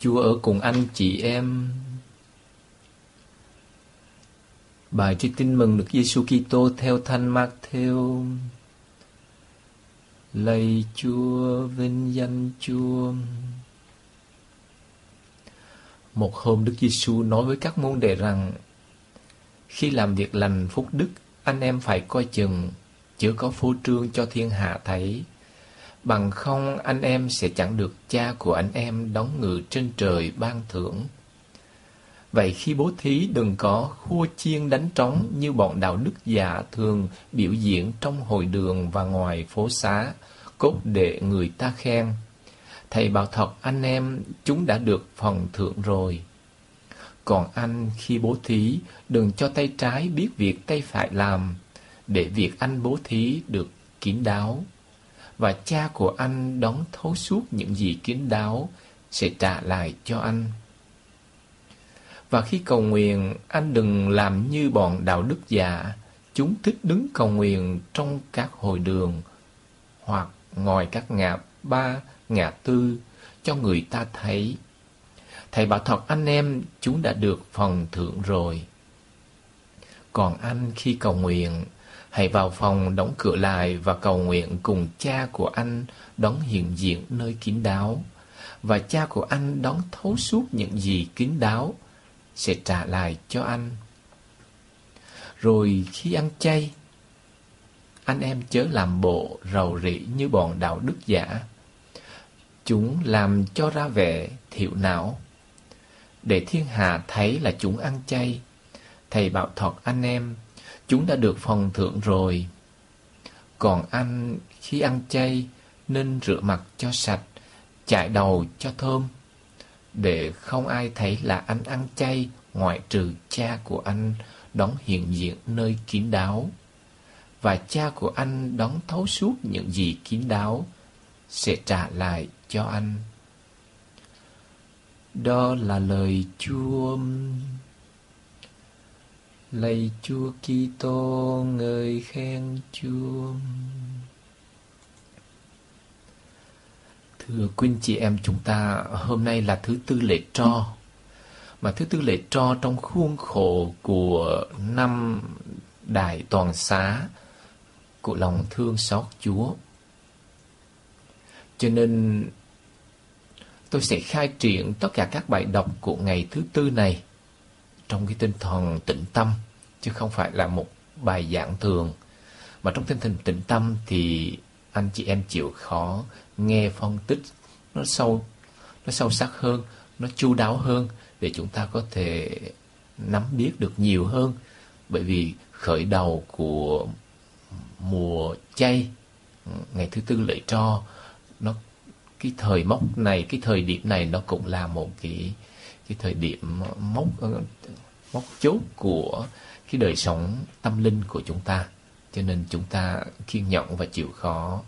Chúa ở cùng anh chị em. Bài trích tin mừng được Giêsu Kitô theo Thánh Matthew. Lạy Chúa, vinh danh Chúa. Một hôm Đức Giêsu nói với các môn đệ rằng khi làm việc lành phúc đức, anh em phải coi chừng, chớ có phô trương cho thiên hạ thấy Bằng không anh em sẽ chẳng được cha của anh em đóng ngự trên trời ban thưởng. Vậy khi bố thí đừng có khua chiên đánh trống như bọn đạo đức giả thường biểu diễn trong hội đường và ngoài phố xá, cốt để người ta khen. Thầy bảo thật anh em, chúng đã được phần thưởng rồi. Còn anh khi bố thí, đừng cho tay trái biết việc tay phải làm, để việc anh bố thí được kín đáo và cha của anh đón thấu suốt những gì kín đáo sẽ trả lại cho anh. Và khi cầu nguyện, anh đừng làm như bọn đạo đức giả, chúng thích đứng cầu nguyện trong các hội đường hoặc ngoài các ngã ba, ngã tư cho người ta thấy. Thầy bảo thật anh em, chúng đã được phần thưởng rồi. Còn anh khi cầu nguyện, Hãy vào phòng đóng cửa lại và cầu nguyện cùng cha của anh đón hiện diện nơi kín đáo. Và cha của anh đón thấu suốt những gì kín đáo sẽ trả lại cho anh. Rồi khi ăn chay, anh em chớ làm bộ rầu rĩ như bọn đạo đức giả. Chúng làm cho ra vẻ thiệu não, để thiên hạ thấy là chúng ăn chay. Thầy bảo thọt anh em, Chúng đã được phần thưởng rồi. Còn anh khi ăn chay nên rửa mặt cho sạch, chải đầu cho thơm, để không ai thấy là anh ăn chay ngoại trừ cha của anh đón hiện diện nơi kín đáo. Và cha của anh đón thấu suốt những gì kín đáo sẽ trả lại cho anh. Đó là lời Chúa. Lạy Chúa Kitô, người khen Chúa. Thưa quý chị em chúng ta, hôm nay là thứ tư lễ tro. Mà thứ tư lễ tro trong khuôn khổ của năm Đại Toàn Xá của lòng thương xót Chúa. Cho nên tôi sẽ khai triển tất cả các bài đọc của ngày thứ tư này trong cái tinh thần tĩnh tâm, chứ không phải là một bài giảng thường. Mà trong tinh thần tĩnh tâm thì anh chị em chịu khó nghe phân tích nó sâu nó sâu sắc hơn, nó chu đáo hơn để chúng ta có thể nắm biết được nhiều hơn. Bởi vì khởi đầu của mùa chay, ngày thứ tư lễ tro, nó, cái thời mốc này, cái thời điểm này nó cũng là một cái cái thời điểm mốc mốc chốt của cái đời sống tâm linh của chúng ta cho nên chúng ta kiên nhẫn và chịu khó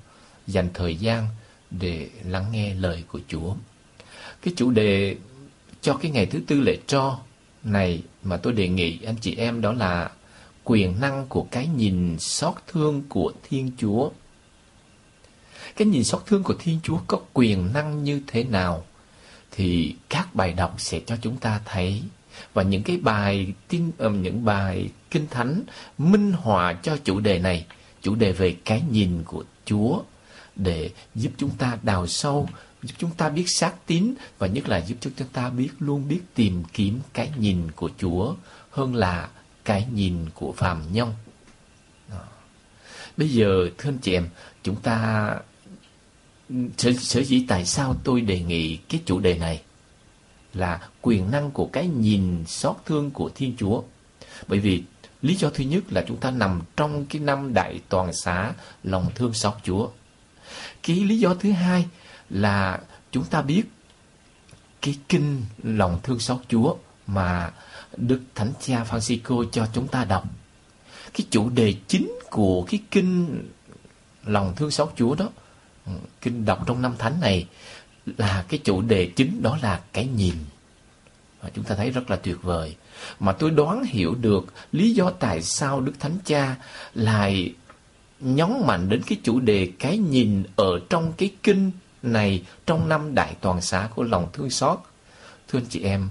dành thời gian để lắng nghe lời của Chúa. Cái chủ đề cho cái ngày thứ tư lễ tro này mà tôi đề nghị anh chị em đó là quyền năng của cái nhìn xót thương của Thiên Chúa. Cái nhìn xót thương của Thiên Chúa có quyền năng như thế nào? Thì các bài đọc sẽ cho chúng ta thấy và những cái bài tin ờ, những bài kinh thánh minh họa cho chủ đề này, chủ đề về cái nhìn của Chúa để giúp chúng ta đào sâu, giúp chúng ta biết xác tín và nhất là giúp cho chúng ta biết luôn biết tìm kiếm cái nhìn của Chúa hơn là cái nhìn của phàm nhân. Bây giờ thưa anh chị em, chúng ta ừ, sở, sở dĩ tại sao tôi đề nghị cái chủ đề này là quyền năng của cái nhìn xót thương của Thiên Chúa. Bởi vì lý do thứ nhất là chúng ta nằm trong cái năm đại toàn xá lòng thương xót Chúa. Cái lý do thứ hai là chúng ta biết cái kinh lòng thương xót Chúa mà Đức Thánh Cha Francisco cho chúng ta đọc. Cái chủ đề chính của cái kinh lòng thương xót Chúa đó, ừ, kinh đọc trong năm thánh này là cái chủ đề chính đó là cái nhìn. Và chúng ta thấy rất là tuyệt vời. Mà tôi đoán hiểu được lý do tại sao đức thánh cha lại nhấn mạnh đến cái chủ đề cái nhìn ở trong cái kinh này trong năm đại toàn xá của lòng thương xót. Thưa anh chị em,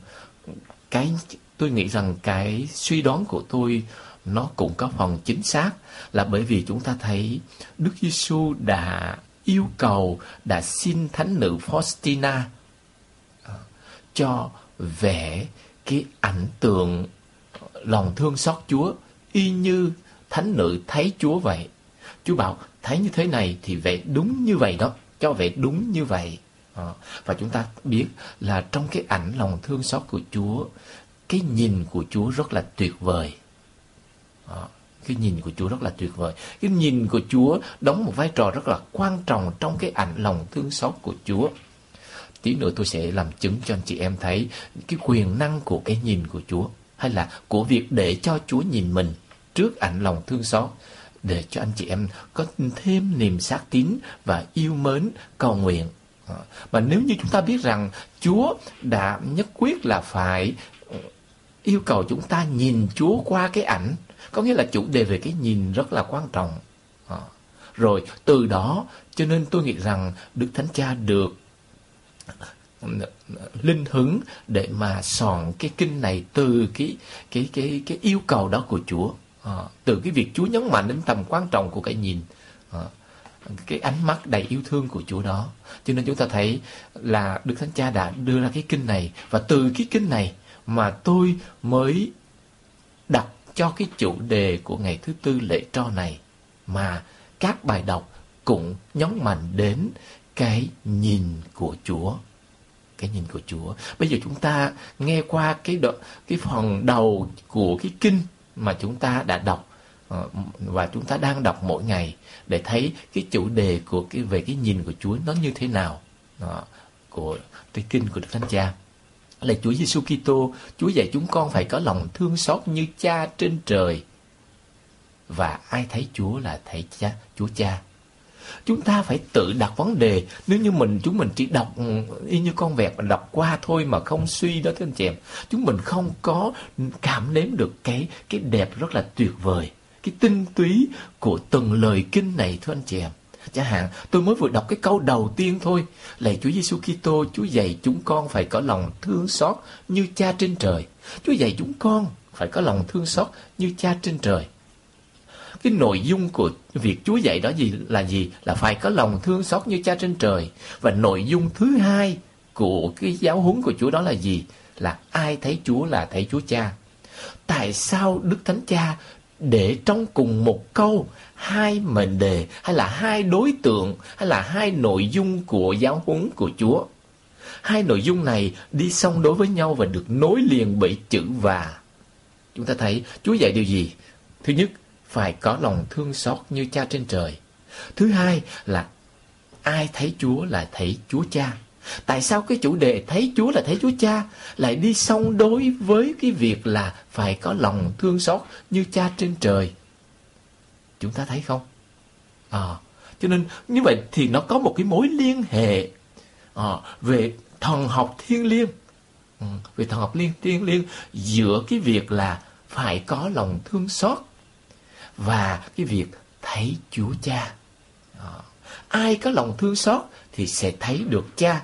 cái tôi nghĩ rằng cái suy đoán của tôi nó cũng có phần chính xác là bởi vì chúng ta thấy Đức Giêsu đã yêu cầu đã xin thánh nữ Faustina ờ, cho vẽ cái ảnh tượng lòng thương xót Chúa y như thánh nữ thấy Chúa vậy. Chúa bảo thấy như thế này thì vẽ đúng như vậy đó, cho vẽ đúng như vậy. Ờ, và chúng ta biết là trong cái ảnh lòng thương xót của Chúa, cái nhìn của Chúa rất là tuyệt vời. Ờ, cái nhìn của Chúa rất là tuyệt vời. Cái nhìn của Chúa đóng một vai trò rất là quan trọng trong cái ảnh lòng thương xót của Chúa. Tí nữa tôi sẽ làm chứng cho anh chị em thấy cái quyền năng của cái nhìn của Chúa, hay là của việc để cho Chúa nhìn mình trước ảnh lòng thương xót, để cho anh chị em có thêm niềm xác tín và yêu mến, cầu nguyện. Ờ, mà nếu như chúng ta biết rằng Chúa đã nhất quyết là phải yêu cầu chúng ta nhìn Chúa qua cái ảnh có nghĩa là chủ đề về cái nhìn rất là quan trọng. À. rồi từ đó cho nên tôi nghĩ rằng đức thánh cha được linh hứng để mà soạn cái kinh này từ cái cái cái cái yêu cầu đó của Chúa. À, từ cái việc Chúa nhấn mạnh đến tầm quan trọng của cái nhìn à, cái ánh mắt đầy yêu thương của Chúa đó. Cho nên chúng ta thấy là Đức Thánh Cha đã đưa ra cái kinh này và từ cái kinh này mà tôi mới cho cái chủ đề của ngày thứ tư lễ tro này mà các bài đọc cũng nhấn mạnh đến cái nhìn của Chúa. Cái nhìn của Chúa. Bây giờ chúng ta nghe qua cái đo, cái phần đầu của cái kinh mà chúng ta đã đọc ờ, và chúng ta đang đọc mỗi ngày để thấy cái chủ đề của cái về cái nhìn của Chúa nó như thế nào đó, của cái kinh của Đức Thánh Cha là Chúa Giêsu Kitô, Chúa dạy chúng con phải có lòng thương xót như Cha trên trời. Và ai thấy Chúa là thấy cha, Chúa Cha. Chúng ta phải tự đặt vấn đề Nếu như mình chúng mình chỉ đọc Y như con vẹt mà đọc qua thôi Mà không suy đó thưa anh chị em Chúng mình không có cảm nếm được Cái cái đẹp rất là tuyệt vời Cái tinh túy của từng lời kinh này thưa anh chị em Chẳng hạn, tôi mới vừa đọc cái câu đầu tiên thôi. Lạy Chúa Giêsu Kitô, Chúa dạy chúng con phải có lòng thương xót như Cha trên trời. Chúa dạy chúng con phải có lòng thương xót như Cha trên trời. Cái nội dung của việc Chúa dạy đó gì là gì? Là phải có lòng thương xót như Cha trên trời. Và nội dung thứ hai của cái giáo huấn của Chúa đó là gì? Là ai thấy Chúa là thấy Chúa Cha. Tại sao Đức Thánh Cha để trong cùng một câu hai mệnh đề hay là hai đối tượng hay là hai nội dung của giáo huấn của Chúa. Hai nội dung này đi song đối với nhau và được nối liền bởi chữ và. Chúng ta thấy Chúa dạy điều gì? Thứ nhất, phải có lòng thương xót như cha trên trời. Thứ hai là ai thấy Chúa là thấy Chúa Cha. Tại sao cái chủ đề thấy Chúa là thấy Chúa Cha lại đi song đối với cái việc là phải có lòng thương xót như cha trên trời? Chúng ta thấy không? À, cho nên như vậy thì nó có một cái mối liên hệ à, về thần học thiên liêng. Ừ, về thần học liên thiên liêng giữa cái việc là phải có lòng thương xót và cái việc thấy Chúa Cha. À, ai có lòng thương xót thì sẽ thấy được Cha.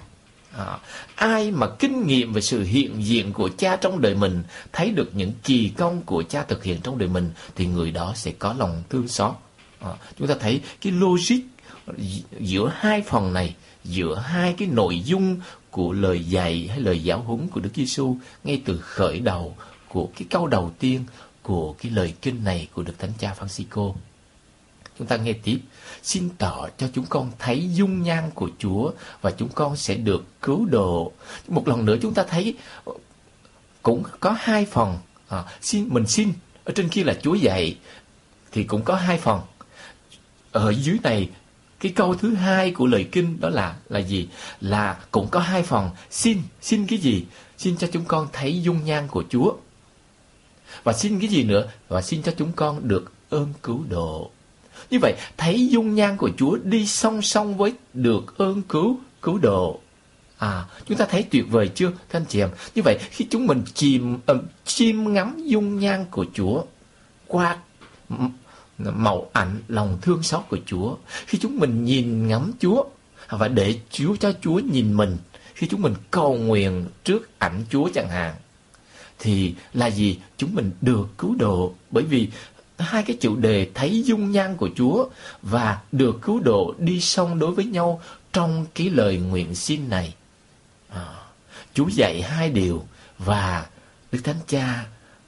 À, ai mà kinh nghiệm về sự hiện diện của cha trong đời mình thấy được những kỳ công của cha thực hiện trong đời mình thì người đó sẽ có lòng thương xót à, chúng ta thấy cái logic giữa hai phần này giữa hai cái nội dung của lời dạy hay lời giáo huấn của Đức Giêsu ngay từ khởi đầu của cái câu đầu tiên của cái lời kinh này của Đức Thánh Cha Francisco. Chúng ta nghe tiếp, xin tỏ cho chúng con thấy dung nhan của Chúa và chúng con sẽ được cứu độ. Một lần nữa chúng ta thấy cũng có hai phần. À, xin mình xin ở trên kia là Chúa dạy thì cũng có hai phần. Ở dưới này cái câu thứ hai của lời kinh đó là là gì? Là cũng có hai phần. Xin, xin cái gì? Xin cho chúng con thấy dung nhan của Chúa. Và xin cái gì nữa? Và xin cho chúng con được ơn cứu độ. Như vậy, thấy dung nhan của Chúa đi song song với được ơn cứu, cứu độ. À, chúng ta thấy tuyệt vời chưa, các anh chị em? Như vậy, khi chúng mình chìm, ờ, uh, chim ngắm dung nhan của Chúa qua màu ảnh lòng thương xót của Chúa, khi chúng mình nhìn ngắm Chúa và để Chúa cho Chúa nhìn mình, khi chúng mình cầu nguyện trước ảnh Chúa chẳng hạn thì là gì? Chúng mình được cứu độ bởi vì hai cái chủ đề thấy dung nhan của Chúa và được cứu độ đi song đối với nhau trong cái lời nguyện xin này. À, Chúa dạy hai điều và Đức Thánh Cha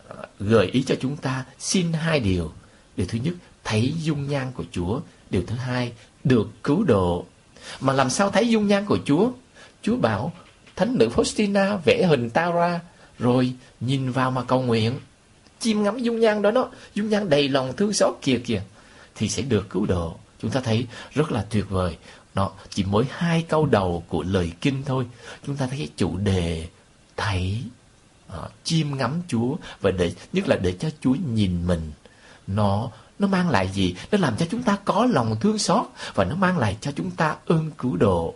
à, gợi ý cho chúng ta xin hai điều. Điều thứ nhất, thấy dung nhan của Chúa. Điều thứ hai, được cứu độ. Mà làm sao thấy dung nhan của Chúa? Chúa bảo Thánh nữ Faustina vẽ hình ta ra rồi nhìn vào mà cầu nguyện chiêm ngắm dung nhan đó nó dung nhan đầy lòng thương xót kìa kìa. Thì sẽ được cứu độ. Chúng ta thấy rất là tuyệt vời. Nó chỉ mới hai câu đầu của lời kinh thôi. Chúng ta thấy cái chủ đề thấy ờ, uh, chiêm ngắm Chúa và để nhất là để cho Chúa nhìn mình. Nó nó mang lại gì? Nó làm cho chúng ta có lòng thương xót và nó mang lại cho chúng ta ơn cứu độ.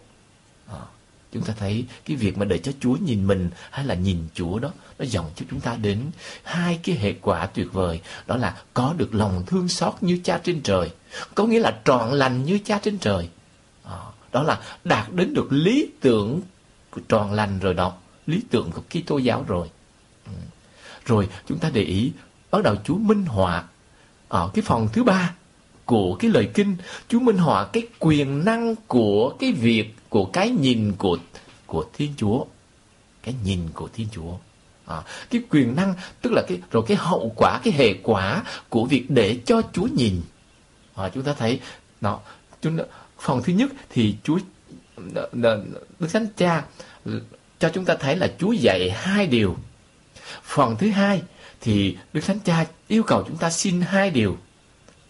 Chúng ta thấy cái việc mà để cho Chúa nhìn mình hay là nhìn Chúa đó, nó dòng cho chúng ta đến hai cái hệ quả tuyệt vời. Đó là có được lòng thương xót như cha trên trời. Có nghĩa là trọn lành như cha trên trời. Ờ, đó là đạt đến được lý tưởng của trọn lành rồi đó. Lý tưởng của Kitô giáo rồi. Ừ. Rồi chúng ta để ý, bắt đầu Chúa minh họa ở cái phòng thứ ba của cái lời kinh Chúa minh họa cái quyền năng của cái việc của cái nhìn của của Thiên Chúa. Cái nhìn của Thiên Chúa. À, cái quyền năng tức là cái rồi cái hậu quả cái hệ quả của việc để cho Chúa nhìn. À, chúng ta thấy nó chúng phần thứ nhất thì Chúa Đức Thánh Cha cho chúng ta thấy là Chúa dạy hai điều. Phần thứ hai thì Đức Thánh Cha yêu cầu chúng ta xin hai điều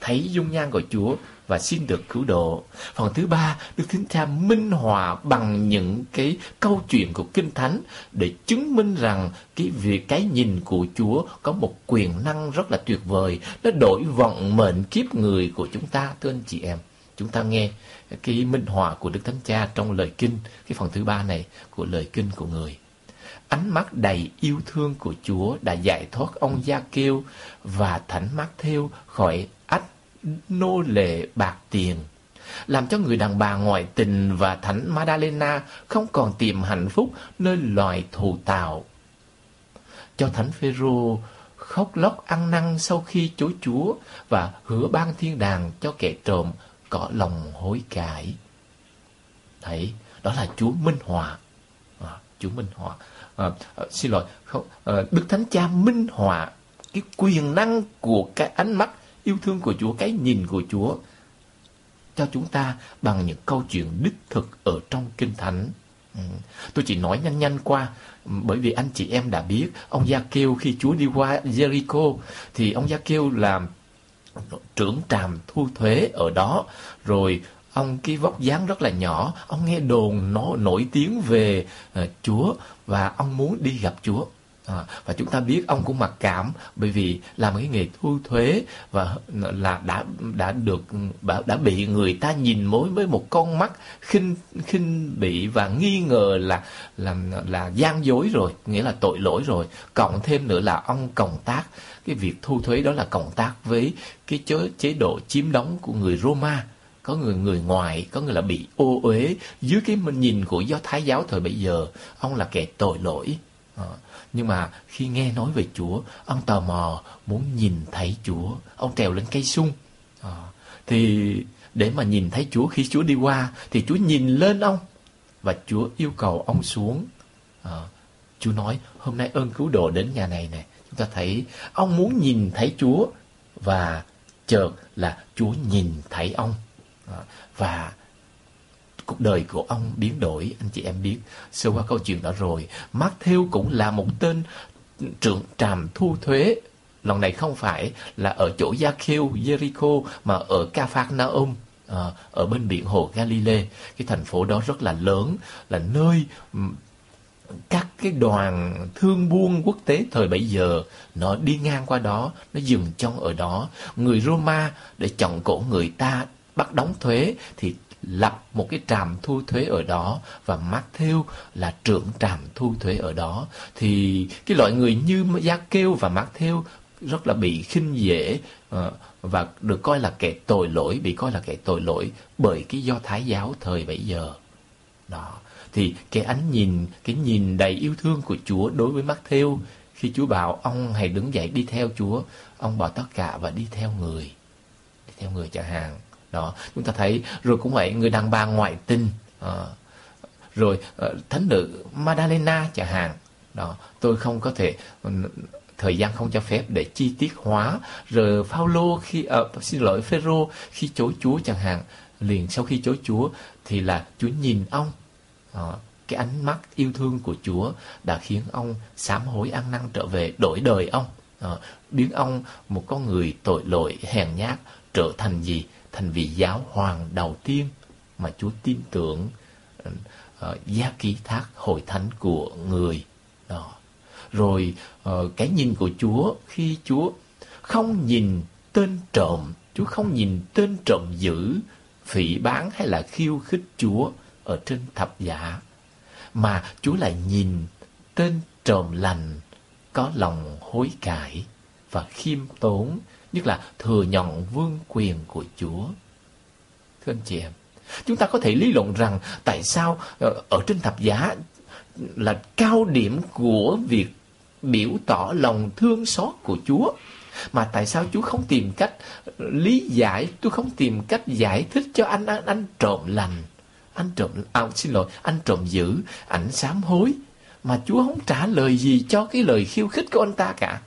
thấy dung nhan của Chúa và xin được cứu độ. Phần thứ ba, Đức Thánh Cha minh họa bằng những cái câu chuyện của Kinh Thánh để chứng minh rằng cái việc cái nhìn của Chúa có một quyền năng rất là tuyệt vời, nó đổi vận mệnh kiếp người của chúng ta, thưa anh chị em. Chúng ta nghe cái minh họa của Đức Thánh Cha trong lời kinh, cái phần thứ ba này của lời kinh của người ánh mắt đầy yêu thương của Chúa đã giải thoát ông Gia Kêu và Thánh Mát Theo khỏi nô lệ bạc tiền, làm cho người đàn bà ngoại tình và thánh Madalena không còn tìm hạnh phúc nơi loài thù tạo. Cho thánh Phêrô khóc lóc ăn năn sau khi chối Chúa và hứa ban thiên đàng cho kẻ trộm có lòng hối cải. Thấy, đó là Chúa Minh Họa. À, Chúa Minh Họa. À, à, xin lỗi, không, à, Đức Thánh Cha Minh Họa cái quyền năng của cái ánh mắt yêu thương của Chúa, cái nhìn của Chúa cho chúng ta bằng những câu chuyện đích thực ở trong Kinh Thánh. Ừ. Tôi chỉ nói nhanh nhanh qua bởi vì anh chị em đã biết ông Gia Kêu khi Chúa đi qua Jericho thì ông Gia Kêu là trưởng tràm thu thuế ở đó. Rồi ông cái vóc dáng rất là nhỏ ông nghe đồn nó nổi tiếng về uh, Chúa và ông muốn đi gặp Chúa. À, và chúng ta biết ông cũng mặc cảm bởi vì làm cái nghề thu thuế và là đã đã được đã bị người ta nhìn mối với một con mắt khinh khinh bị và nghi ngờ là làm là, là gian dối rồi nghĩa là tội lỗi rồi. Cộng thêm nữa là ông cộng tác. Cái việc thu thuế đó là cộng tác với cái chế, chế độ chiếm đóng của người Roma. Có người người ngoài có người là bị ô uế. Dưới cái nhìn của do thái giáo thời bấy giờ ông là kẻ tội lỗi. À, nhưng mà khi nghe nói về Chúa, ông tò mò muốn nhìn thấy Chúa. Ông trèo lên cây sung. À, thì để mà nhìn thấy Chúa khi Chúa đi qua, thì Chúa nhìn lên ông. Và Chúa yêu cầu ông xuống. À, Chúa nói, hôm nay ơn cứu độ đến nhà này này Chúng ta thấy, ông muốn nhìn thấy Chúa. Và chợt là Chúa nhìn thấy ông. À, và cuộc đời của ông biến đổi anh chị em biết. Sơ qua câu chuyện đó rồi. Matthew cũng là một tên trưởng tràm thu thuế. Lần này không phải là ở chỗ Gia Khiêu Jericho mà ở Capharnaum à, ở bên biển hồ Galilee. Cái thành phố đó rất là lớn là nơi các cái đoàn thương buôn quốc tế thời bấy giờ nó đi ngang qua đó nó dừng chân ở đó. Người Roma để chọn cổ người ta bắt đóng thuế thì lập một cái trạm thu thuế ở đó và Matthew là trưởng trạm thu thuế ở đó thì cái loại người như Gia Kêu và Matthew rất là bị khinh dễ ờ, và được coi là kẻ tội lỗi bị coi là kẻ tội lỗi bởi cái do thái giáo thời bấy giờ đó thì cái ánh nhìn, cái nhìn đầy yêu thương của Chúa đối với Matthew khi Chúa bảo ông hãy đứng dậy đi theo Chúa, ông bỏ tất cả và đi theo người. Đi theo người chẳng hạn. Đó, chúng ta thấy rồi cũng vậy người đàn bà ngoại tình à, rồi ờ, thánh nữ Madalena chẳng hạn. Đó, tôi không có thể ừ, thời gian không cho phép để chi tiết hóa. Rồi Phaolô khi à, xin lỗi Phêrô khi chối Chúa chẳng hạn liền sau khi chối Chúa thì là Chúa nhìn ông. À, cái ánh mắt yêu thương của Chúa đã khiến ông sám hối ăn năn trở về đổi đời ông. À, biến ông một con người tội lỗi hèn nhát trở thành gì? Thành vị giáo hoàng đầu tiên mà Chúa tin tưởng ờ, uh, gia ký thác hội thánh của người đó. Rồi uh, cái nhìn của Chúa khi Chúa không nhìn tên trộm Chúa không nhìn tên trộm dữ phỉ bán hay là khiêu khích Chúa ở trên thập giá mà Chúa lại nhìn tên trộm lành có lòng hối cải và khiêm tốn nhất là thừa nhận vương quyền của Chúa thưa anh chị em chúng ta có thể lý luận rằng tại sao ờ, ở trên thập giá là cao điểm của việc biểu tỏ lòng thương xót của Chúa. Mà tại sao Chúa không tìm cách lý giải, tôi không tìm cách giải thích cho anh anh, anh trộm lành, anh trộm, à, xin lỗi, anh trộm dữ, ảnh sám hối. Mà Chúa không trả lời gì cho cái lời khiêu khích của anh ta cả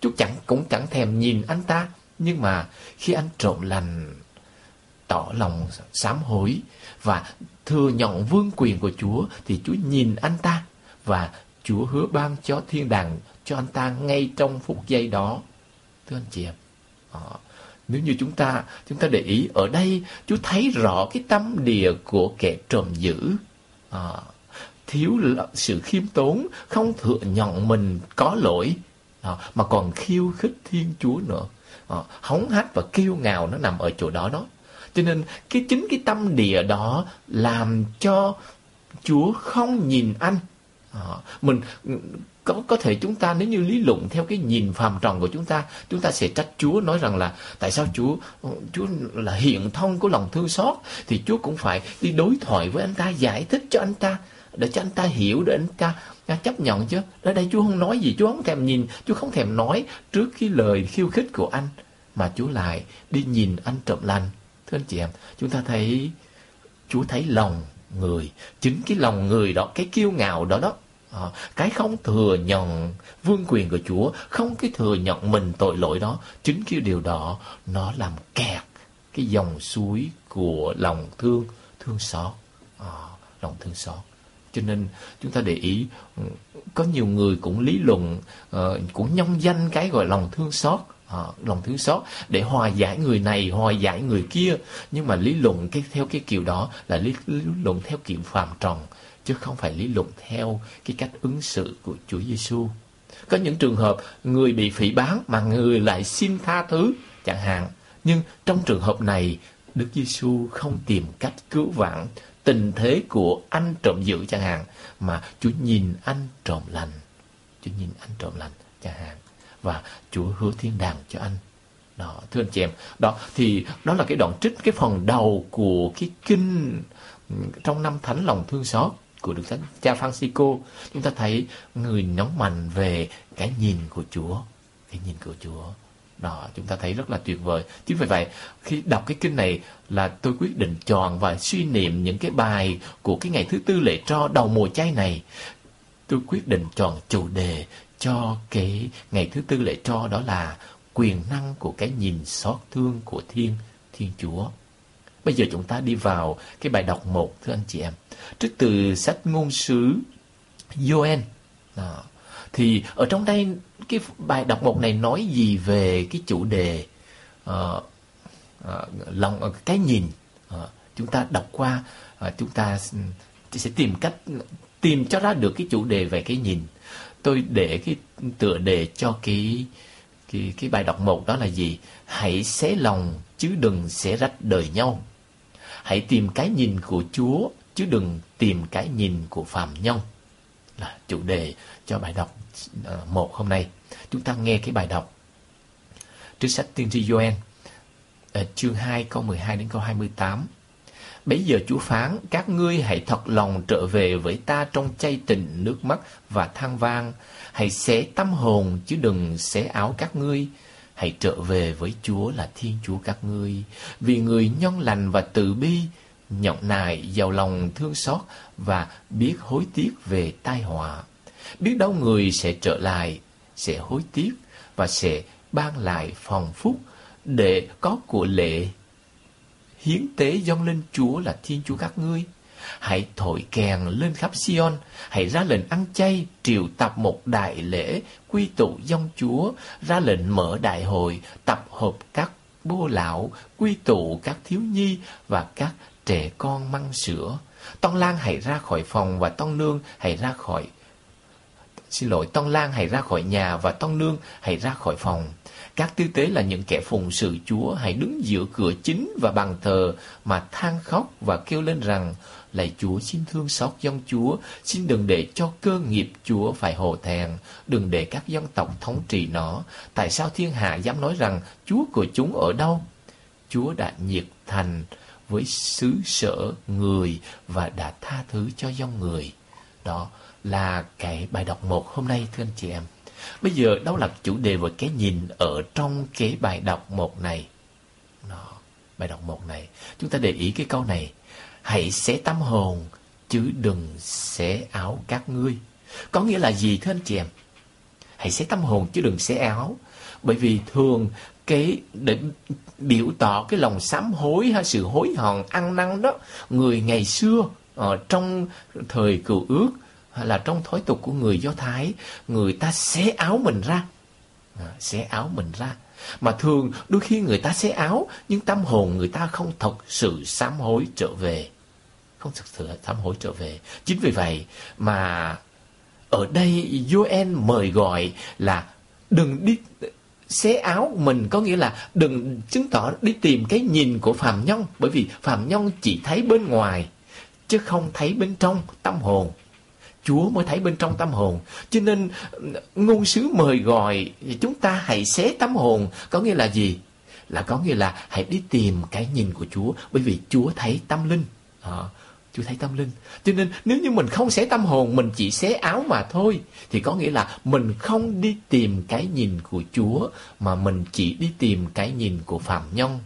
chú chẳng cũng chẳng thèm nhìn anh ta. Nhưng mà khi anh trộm lành, tỏ lòng sám hối và thừa nhận vương quyền của Chúa thì Chúa nhìn anh ta và Chúa hứa ban cho thiên đàng cho anh ta ngay trong phút giây đó. Thưa anh chị em, à, nếu như chúng ta chúng ta để ý ở đây, Chúa thấy rõ cái tâm địa của kẻ trộm dữ. À, ờ, thiếu sự khiêm tốn, không thừa nhận mình có lỗi, à, mà còn khiêu khích Thiên Chúa nữa. Ờ, à, hóng hách và kiêu ngạo nó nằm ở chỗ đó đó. Cho nên cái chính cái tâm địa đó làm cho Chúa không nhìn anh à, mình có có thể chúng ta nếu như lý luận theo cái nhìn phàm trần của chúng ta chúng ta sẽ trách Chúa nói rằng là tại sao Chúa Chúa là hiện thông của lòng thương xót thì Chúa cũng phải đi đối thoại với anh ta giải thích cho anh ta để cho anh ta hiểu để anh ta chấp nhận chứ. Ở đây Chúa không nói gì Chúa không thèm nhìn Chúa không thèm nói trước cái lời khiêu khích của anh. Mà Chúa lại đi nhìn anh trộm lành. Thưa anh chị em chúng ta thấy Chúa thấy lòng người. Chính cái lòng người đó cái kiêu ngạo đó đó. À, cái không thừa nhận vương quyền của Chúa không cái thừa nhận mình tội lỗi đó. Chính cái điều đó nó làm kẹt cái dòng suối của lòng thương thương xót. À, lòng thương xót cho nên chúng ta để ý ừ, có nhiều người cũng lý luận ờ, cũng nhông danh cái gọi lòng thương xót à, lòng thương xót để hòa giải người này hòa giải người kia. Nhưng mà lý luận cái theo cái kiểu đó là lý, lý luận theo kiểu phàm trần chứ không phải lý luận theo cái cách ứng xử của Chúa Giêsu có những trường hợp người bị phỉ bán mà người lại xin tha thứ chẳng hạn. Nhưng trong trường hợp này Đức Giêsu không tìm cách cứu vãn tình thế của anh trộm dữ chẳng hạn mà Chúa nhìn anh trộm lành Chúa nhìn anh trộm lành chẳng hạn và Chúa hứa thiên đàng cho anh. Đó, thưa anh chị em, đó thì đó là cái đoạn trích cái phần đầu của cái kinh trong năm thánh lòng thương xót của Đức Thánh Cha Francisco. Chúng ta thấy người nóng mạnh về cái nhìn của Chúa, cái nhìn của Chúa. Đó, chúng ta thấy rất là tuyệt vời. Chính vì vậy, khi đọc cái kinh này là tôi quyết định chọn và suy niệm những cái bài của cái ngày thứ tư lễ tro đầu mùa chay này. Tôi quyết định chọn chủ đề cho cái ngày thứ tư lễ cho đó là quyền năng của cái nhìn xót thương của Thiên Thiên Chúa. Bây giờ chúng ta đi vào cái bài đọc một thưa anh chị em. Trích từ sách ngôn sứ Joel. Đó. Thì ở trong đây cái bài đọc một này nói gì về cái chủ đề uh, uh, lòng uh, cái nhìn uh, chúng ta đọc qua uh, chúng ta ừ, sẽ tìm cách tìm cho ra được cái chủ đề về cái nhìn tôi để cái tựa đề cho cái cái cái bài đọc một đó là gì? Hãy xé lòng chứ đừng xé rách đời nhau. Hãy tìm cái nhìn của Chúa chứ đừng tìm cái nhìn của phàm nhân. Là chủ đề cho bài đọc ờ, một hôm nay. Chúng ta nghe cái bài đọc trước sách tiên tri Joel ờ, chương 2 câu 12 đến câu 28. Bây giờ Chúa phán, các ngươi hãy thật lòng trở về với ta trong chay tình nước mắt và than vang. Hãy xé tâm hồn chứ đừng xé áo các ngươi. Hãy trở về với Chúa là Thiên Chúa các ngươi. Vì người nhân lành và từ bi, nhọng nài, giàu lòng thương xót và biết hối tiếc về tai họa. Biết đâu người sẽ trở lại, sẽ hối tiếc và sẽ ban lại phòng phúc để có của lệ hiến tế dâng lên Chúa là Thiên Chúa các ngươi. Hãy thổi kèn lên khắp Sion, hãy ra lệnh ăn chay, triều tập một đại lễ, quy tụ dòng Chúa, ra lệnh mở đại hội, tập hợp các bô lão, quy tụ các thiếu nhi và các trẻ con măng sữa. Tông Lan hãy ra khỏi phòng và Tông Nương hãy ra khỏi Xin lỗi, Tông Lan hãy ra khỏi nhà và Tông Nương hãy ra khỏi phòng. Các tư tế là những kẻ phụng sự Chúa hãy đứng giữa cửa chính và bàn thờ mà than khóc và kêu lên rằng Lạy Chúa xin thương xót dân Chúa, xin đừng để cho cơ nghiệp Chúa phải hồ thẹn, đừng để các dân tộc thống trị nó. Tại sao thiên hạ dám nói rằng Chúa của chúng ở đâu? Chúa đã nhiệt thành với xứ sở người và đã tha thứ cho dân người. Đó là cái bài đọc một hôm nay thưa anh chị em. Bây giờ đó là chủ đề và cái nhìn ở trong cái bài đọc một này? Đó, bài đọc một này. Chúng ta để ý cái câu này. Hãy xé tâm hồn, chứ đừng xé áo các ngươi. Có nghĩa là gì thưa anh chị em? Hãy xé tâm hồn chứ đừng xé áo. Bởi vì thường cái để biểu tỏ cái lòng sám hối hay sự hối hận ăn năn đó người ngày xưa ở trong thời cựu ước hay là trong thói tục của người Do Thái, người ta xé áo mình ra. Ờ, xé áo mình ra. Mà thường đôi khi người ta xé áo, nhưng tâm hồn người ta không thật sự sám hối trở về. Không thực sự sám hối trở về. Chính vì vậy mà ở đây Joel mời gọi là đừng đi xé áo mình có nghĩa là đừng chứng tỏ đi tìm cái nhìn của phàm nhân bởi vì phàm nhân chỉ thấy bên ngoài chứ không thấy bên trong tâm hồn Chúa mới thấy bên trong tâm hồn. Cho nên ừ, ngôn sứ mời gọi chúng ta hãy xé tâm hồn. Có nghĩa là gì? Là có nghĩa là hãy đi tìm cái nhìn của Chúa. Bởi vì Chúa thấy tâm linh. À, chú thấy tâm linh. Cho nên nếu như mình không xé tâm hồn, mình chỉ xé áo mà thôi. Thì có nghĩa là mình không đi tìm cái nhìn của Chúa. Mà mình chỉ đi tìm cái nhìn của Phạm Nhân.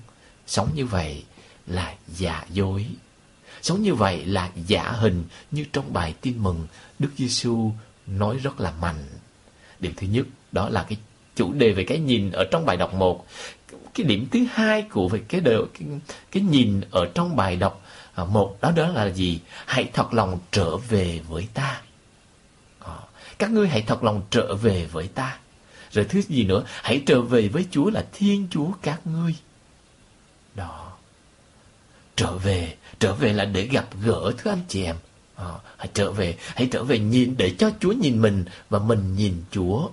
Sống như vậy là giả dối. Sống như vậy là giả hình như trong bài tin mừng Đức Giêsu nói rất là mạnh. Điểm thứ nhất đó là cái chủ đề về cái nhìn ở trong bài đọc một. Cái điểm thứ hai của về cái, đời, cái, cái nhìn ở trong bài đọc À, một đó đó là gì? Hãy thật lòng trở về với ta. Ờ, các ngươi hãy thật lòng trở về với ta. Rồi thứ gì nữa? Hãy trở về với Chúa là Thiên Chúa các ngươi. Đó. Trở về, trở về là để gặp gỡ thưa anh chị em. À, hãy trở về, hãy trở về nhìn để cho Chúa nhìn mình và mình nhìn Chúa.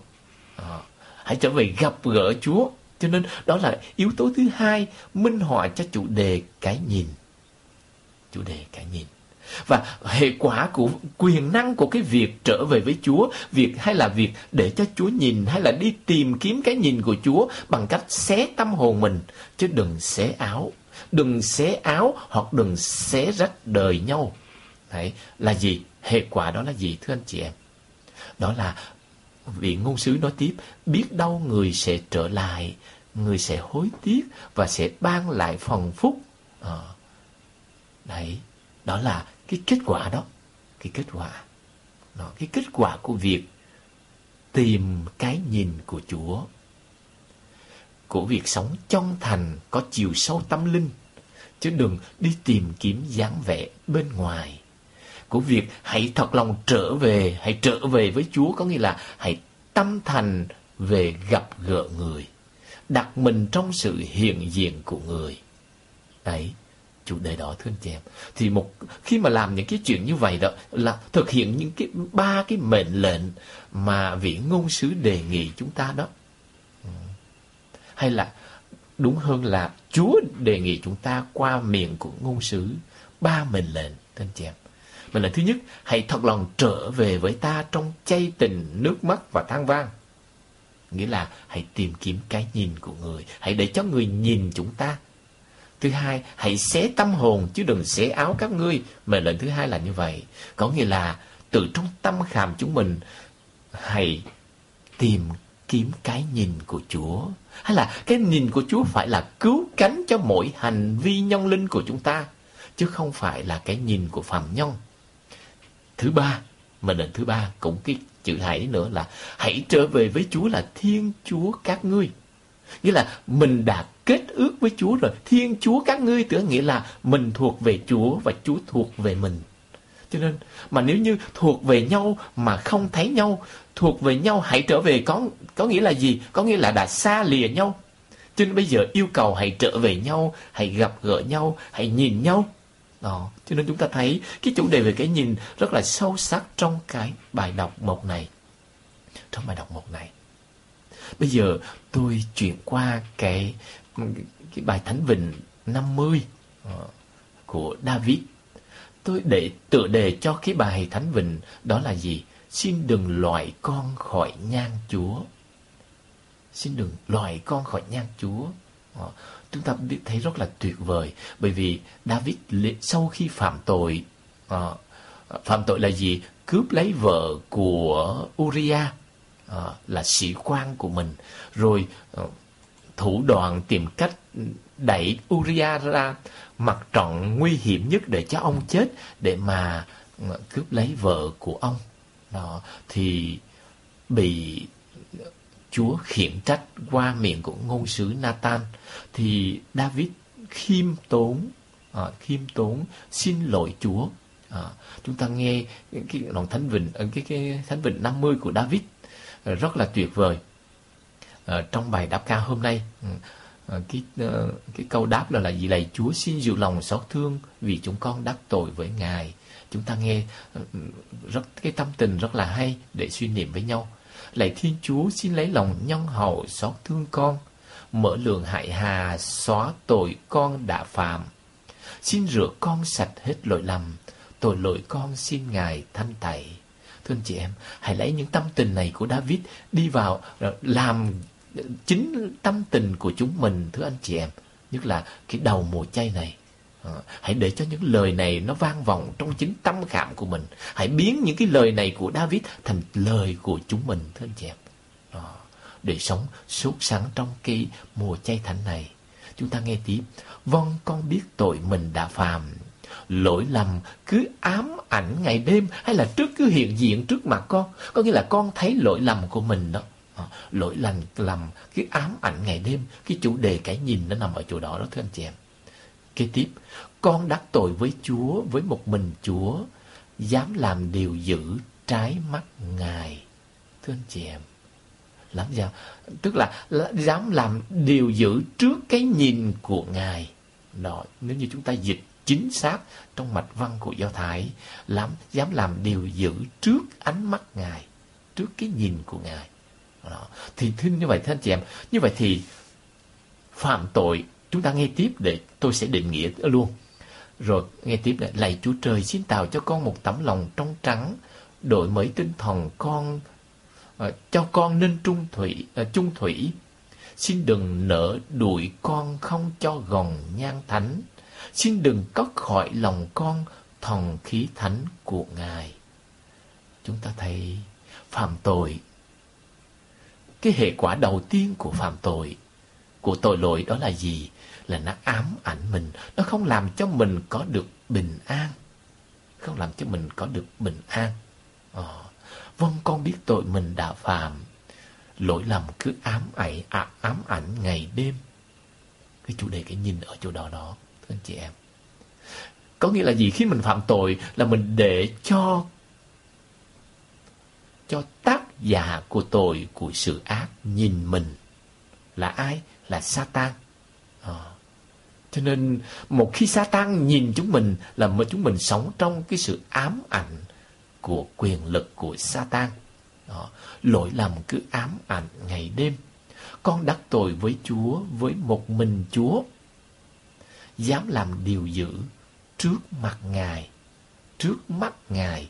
À, hãy trở về gặp gỡ Chúa. Cho nên đó là yếu tố thứ hai minh họa cho chủ đề cái nhìn. Chủ đề cái nhìn. Và hệ quả của quyền năng của cái việc trở về với Chúa, việc hay là việc để cho Chúa nhìn hay là đi tìm kiếm cái nhìn của Chúa bằng cách xé tâm hồn mình chứ đừng xé áo, đừng xé áo hoặc đừng xé rách đời nhau. Đấy, là gì? Hệ quả đó là gì thưa anh chị em? Đó là vị ngôn sứ nói tiếp, biết đâu người sẽ trở lại, người sẽ hối tiếc và sẽ ban lại phần phúc. À, đấy, đó là cái kết quả đó. Cái kết quả. Đó, cái kết quả của việc tìm cái nhìn của Chúa. Của việc sống trong thành có chiều sâu tâm linh. Chứ đừng đi tìm kiếm dáng vẻ bên ngoài của việc hãy thật lòng trở về, hãy trở về với Chúa có nghĩa là hãy tâm thành về gặp gỡ người, đặt mình trong sự hiện diện của người. Đấy, chủ đề đó thưa anh chị em. Thì một khi mà làm những cái chuyện như vậy đó là thực hiện những cái ba cái mệnh lệnh mà vị ngôn sứ đề nghị chúng ta đó. Ừ. Hay là đúng hơn là Chúa đề nghị chúng ta qua miệng của ngôn sứ ba mệnh lệnh thưa anh chị em. Mệnh lệnh thứ nhất, hãy thật lòng trở về với ta trong chay tình, nước mắt và than vang. Nghĩa là hãy tìm kiếm cái nhìn của người, hãy để cho người nhìn chúng ta. Thứ hai, hãy xé tâm hồn chứ đừng xé áo các ngươi. Mệnh lệnh thứ hai là như vậy. Có nghĩa là từ trong tâm khảm chúng mình hãy tìm kiếm cái nhìn của Chúa. Hay là cái nhìn của Chúa phải là cứu cánh cho mỗi hành vi nhân linh của chúng ta. Chứ không phải là cái nhìn của phạm nhân. Thứ ba, mệnh lệnh thứ ba cũng cái chữ hãy nữa là hãy trở về với Chúa là Thiên Chúa các ngươi. Nghĩa là mình đạt kết ước với Chúa rồi. Thiên Chúa các ngươi tưởng nghĩa là mình thuộc về Chúa và Chúa thuộc về mình. Cho nên, mà nếu như thuộc về nhau mà không thấy nhau, thuộc về nhau hãy trở về có có nghĩa là gì? Có nghĩa là đã xa lìa nhau. Cho nên bây giờ yêu cầu hãy trở về nhau, hãy gặp gỡ nhau, hãy nhìn nhau. Đó. Cho nên chúng ta thấy cái chủ đề về cái nhìn rất là sâu sắc trong cái bài đọc một này. Trong bài đọc một này. Bây giờ tôi chuyển qua cái cái bài Thánh Vịnh 50 ờ, của David. Tôi để, tựa đề cho cái bài Thánh Vịnh đó là gì? Xin đừng loại con khỏi nhan Chúa. Xin đừng loại con khỏi nhan Chúa. Ờ, chúng ta biết, thấy rất là tuyệt vời, bởi vì David sau khi phạm tội ờ, phạm tội là gì? Cướp lấy vợ của Uriah là sĩ quan của mình rồi thủ đoạn tìm cách đẩy Uriah ra mặt trận nguy hiểm nhất để cho ông chết để mà cướp lấy vợ của ông. Đó thì bị Chúa khiển trách qua miệng của ngôn sứ Nathan. Thì David khiêm tốn à, khiêm tốn xin lỗi Chúa. À, chúng ta nghe cái đoạn thánh vịnh ờ, cái cái thánh vịnh 50 của David ờ, rất là tuyệt vời. Ờ, trong bài đáp ca hôm nay ừ, ờ, cái ờ, cái câu đáp là là gì? Lạy Chúa xin dịu lòng xót thương vì chúng con đắc tội với Ngài. Chúng ta nghe ừ, ừ, rất, cái tâm tình rất là hay để suy niệm với nhau. Lạy Thiên Chúa xin lấy lòng nhân hậu xót thương con, mở lượng hại hà, xóa tội con đã phạm. Xin rửa con sạch hết lỗi lầm, tội lỗi con xin ngài thanh tẩy thưa anh chị em, hãy lấy những tâm tình này của David đi vào làm chính tâm tình của chúng mình, thưa anh chị em. Nhất là cái đầu mùa chay này. Ờ, hãy để cho những lời này nó vang vọng trong chính tâm khảm của mình. Hãy biến những cái lời này của David thành lời của chúng mình, thưa anh chị em. Ờ, để sống sốt sắng trong cái mùa chay thánh này. Chúng ta nghe tiếp. Vâng con biết tội mình đã phạm lỗi lầm, cứ ám ảnh ngày đêm hay là trước cứ hiện diện trước mặt con. Có nghĩa là con thấy lỗi lầm của mình đó. Ờ, lỗi lầm lầm, cái ám ảnh ngày đêm, cái chủ đề cái nhìn nó nằm ở chỗ đó đó, thưa anh chị em. Kế tiếp, con đắc tội với chúa, với một mình chúa, dám làm điều dữ trái mắt ngài, thưa anh chị em. Làm sao? Tức là dám làm điều dữ trước cái nhìn của ngài. Đó, nếu như chúng ta dịch chính xác trong mạch văn của Do Thái, làm, dám làm điều dữ trước ánh mắt Ngài, trước cái nhìn của Ngài. Đó. Thì thưa như vậy thưa anh chị em, như vậy thì phạm tội, chúng ta nghe tiếp để tôi sẽ định nghĩa luôn. Rồi nghe tiếp này, lạy Chúa Trời xin tạo cho con một tấm lòng trong trắng, đổi mới tinh thần con, uh, cho con nên trung thủy, ờ, uh, trung thủy. Xin đừng nỡ đuổi con không cho gồng nhan thánh, xin đừng cất khỏi lòng con thần khí thánh của Ngài. Chúng ta thấy phạm tội. Cái hệ quả đầu tiên của phạm tội, của tội lỗi đó là gì? Là nó ám ảnh mình, nó không làm cho mình có được bình an. Không làm cho mình có được bình an. Ờ, vâng con biết tội mình đã phạm. Lỗi lầm cứ ám ảnh, à, ám ảnh ngày đêm. Cái chủ đề cái nhìn ở chỗ đó đó anh chị em. Có nghĩa là gì? Khi mình phạm tội là mình để cho cho tác giả của tội, của sự ác nhìn mình là ai? Là Satan. À. Cho nên một khi Satan nhìn chúng mình là mà chúng mình sống trong cái sự ám ảnh của quyền lực của Satan. à. Lỗi lầm cứ ám ảnh ngày đêm. Con đắc tội với Chúa, với một mình Chúa dám làm điều dữ trước mặt Ngài, trước mắt Ngài,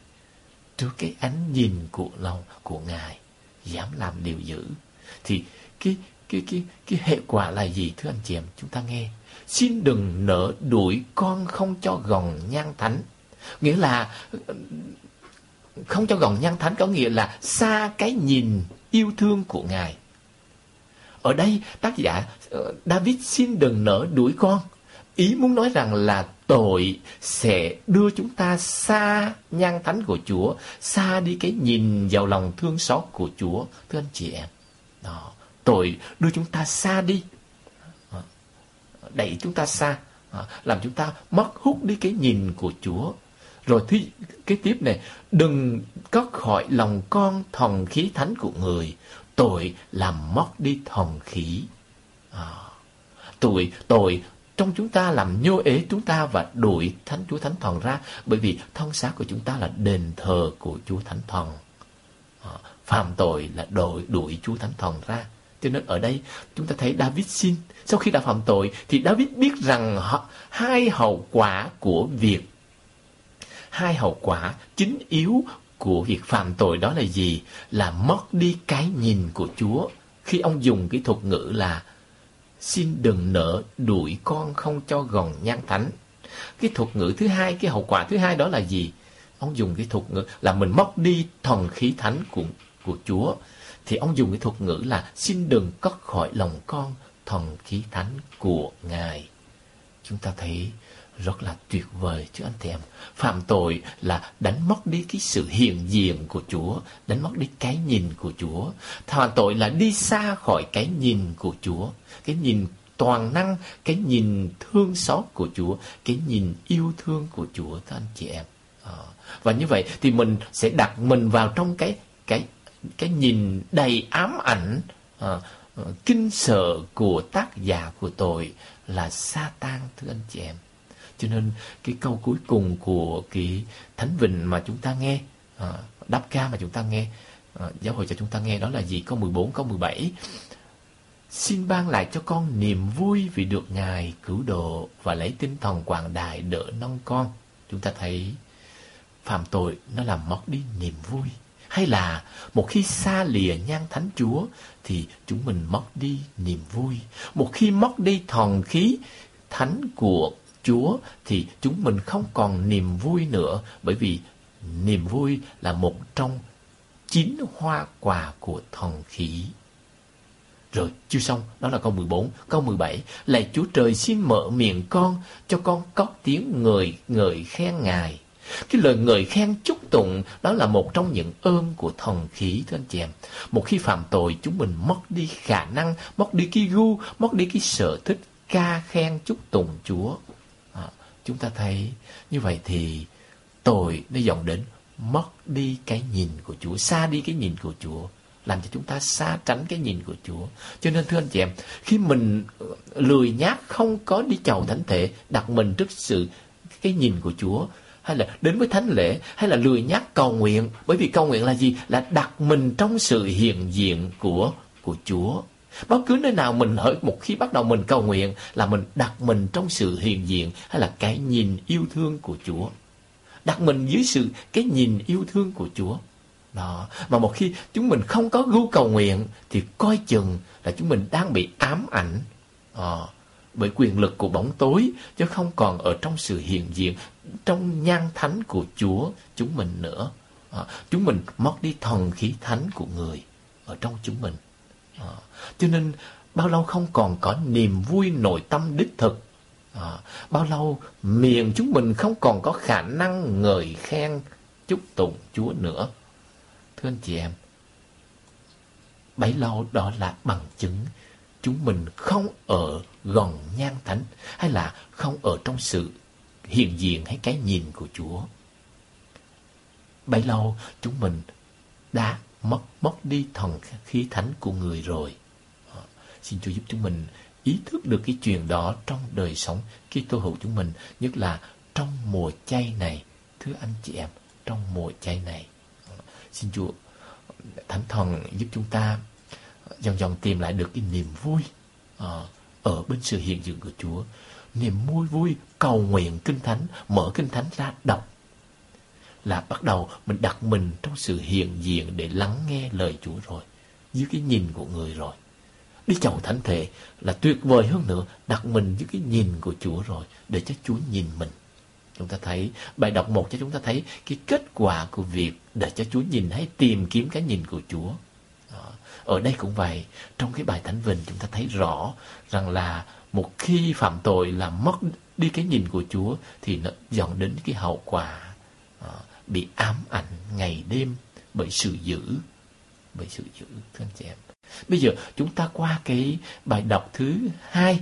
trước cái ánh nhìn của lòng của Ngài, dám làm điều dữ. Thì cái cái cái cái hệ quả là gì thưa anh chị em? Chúng ta nghe. Xin đừng nỡ đuổi con không cho gòn nhan thánh. Nghĩa là không cho gòn nhan thánh có nghĩa là xa cái nhìn yêu thương của ngài. Ở đây tác giả ờ, David xin đừng nỡ đuổi con ý muốn nói rằng là tội sẽ đưa chúng ta xa nhan thánh của Chúa, xa đi cái nhìn vào lòng thương xót của Chúa, thưa anh chị em. Đó, tội đưa chúng ta xa đi, đẩy chúng ta xa, làm chúng ta mất hút đi cái nhìn của Chúa. Rồi thứ cái tiếp này, đừng cất khỏi lòng con thần khí thánh của người, tội làm mất đi thần khí. À, tội, tội trong chúng ta làm nhô ế chúng ta và đuổi Thánh Chúa Thánh Thần ra bởi vì thân xác của chúng ta là đền thờ của Chúa Thánh Thần. Ờ, phạm tội là đuổi, đuổi Chúa Thánh Thần ra. Cho nên ở đây chúng ta thấy David xin. Sau khi đã phạm tội thì David biết rằng hai hậu quả của việc hai hậu quả chính yếu của việc phạm tội đó là gì? Là mất đi cái nhìn của Chúa. Khi ông dùng cái thuật ngữ là xin đừng nợ đuổi con không cho gòn nhan thánh. Cái thuật ngữ thứ hai, cái hậu quả thứ hai đó là gì? Ông dùng cái thuật ngữ là mình mất đi thần khí thánh của, của Chúa. Thì ông dùng cái thuật ngữ là xin đừng cất khỏi lòng con thần khí thánh của Ngài. Chúng ta thấy rất là tuyệt vời chứ anh chị em. Phạm tội là đánh mất đi cái sự hiện diện của Chúa, đánh mất đi cái nhìn của Chúa. Phạm tội là đi xa khỏi cái nhìn của Chúa, cái nhìn toàn năng, cái nhìn thương xót của Chúa, cái nhìn yêu thương của Chúa thưa anh chị em. À, và như vậy thì mình sẽ đặt mình vào trong cái cái cái nhìn đầy ám ảnh à, kinh sợ của tác giả của tội là Satan thưa anh chị em. Cho nên cái câu cuối cùng của cái Thánh Vịnh mà chúng ta nghe, à, đáp ca mà chúng ta nghe, à, giáo hội cho chúng ta nghe đó là gì? Câu 14, câu 17. Xin ban lại cho con niềm vui vì được Ngài cứu độ và lấy tinh thần quảng đại đỡ nâng con. Chúng ta thấy phạm tội nó làm mất đi niềm vui. Hay là một khi xa lìa nhan thánh Chúa thì chúng mình mất đi niềm vui. Một khi mất đi thần khí thánh của Chúa thì chúng mình không còn niềm vui nữa bởi vì niềm vui là một trong chín hoa quả của thần khí. Rồi, chưa xong, đó là câu 14, câu 17. Lạy Chúa Trời xin mở miệng con, cho con có tiếng người, người khen Ngài. Cái lời người khen chúc tụng đó là một trong những ơn của thần khí thưa anh chị em. Một khi phạm tội chúng mình mất đi khả năng, mất đi cái gu, mất đi cái sở thích ca khen chúc tụng Chúa chúng ta thấy như vậy thì tội nó dòng đến mất đi cái nhìn của Chúa, xa đi cái nhìn của Chúa, làm cho chúng ta xa tránh cái nhìn của Chúa. Cho nên thưa anh chị em, khi mình lười nhác không có đi chầu thánh thể, đặt mình trước sự cái nhìn của Chúa, hay là đến với thánh lễ, hay là lười nhác cầu nguyện, bởi vì cầu nguyện là gì? Là đặt mình trong sự hiện diện của của Chúa. Bất cứ nơi nào mình hỡi một khi bắt đầu mình cầu nguyện là mình đặt mình trong sự hiện diện hay là cái nhìn yêu thương của Chúa. Đặt mình dưới sự cái nhìn yêu thương của Chúa. Đó. Mà một khi chúng mình không có gu cầu nguyện thì coi chừng là chúng mình đang bị ám ảnh à, bởi quyền lực của bóng tối chứ không còn ở trong sự hiện diện trong nhan thánh của Chúa chúng mình nữa. À, chúng mình mất đi thần khí thánh của người ở trong chúng mình. À, cho nên bao lâu không còn có niềm vui nội tâm đích thực. À, bao lâu miệng chúng mình không còn có khả năng ngợi khen chúc tụng Chúa nữa. Thưa anh chị em, bấy lâu đó là bằng chứng chúng mình không ở gần nhan thánh hay là không ở trong sự hiện diện hay cái nhìn của Chúa. Bấy lâu chúng mình đã mất mất đi thần khí thánh của người rồi. À, xin Chúa giúp chúng mình ý thức được cái chuyện đó trong đời sống khi tu hữu chúng mình, nhất là trong mùa chay này, thưa anh chị em, trong mùa chay này. À, xin Chúa ờ, Thánh Thần giúp chúng ta dần dần tìm lại được cái niềm vui à, ở bên sự hiện diện của Chúa. Niềm vui vui cầu nguyện kinh thánh, mở kinh thánh ra đọc là bắt đầu mình đặt mình trong sự hiện diện để lắng nghe lời Chúa rồi, dưới cái nhìn của người rồi. đi chầu thánh thể là tuyệt vời hơn nữa đặt mình dưới cái nhìn của Chúa rồi để cho Chúa nhìn mình. Chúng ta thấy bài đọc một cho chúng ta thấy cái kết quả của việc để cho Chúa nhìn hay tìm kiếm cái nhìn của Chúa. Ở đây cũng vậy trong cái bài thánh vịnh chúng ta thấy rõ rằng là một khi phạm tội là mất đi cái nhìn của Chúa thì nó dẫn đến cái hậu quả bị ám ảnh ngày đêm bởi sự dữ, bởi sự dữ, thưa anh chị em bây giờ chúng ta qua cái bài đọc thứ hai,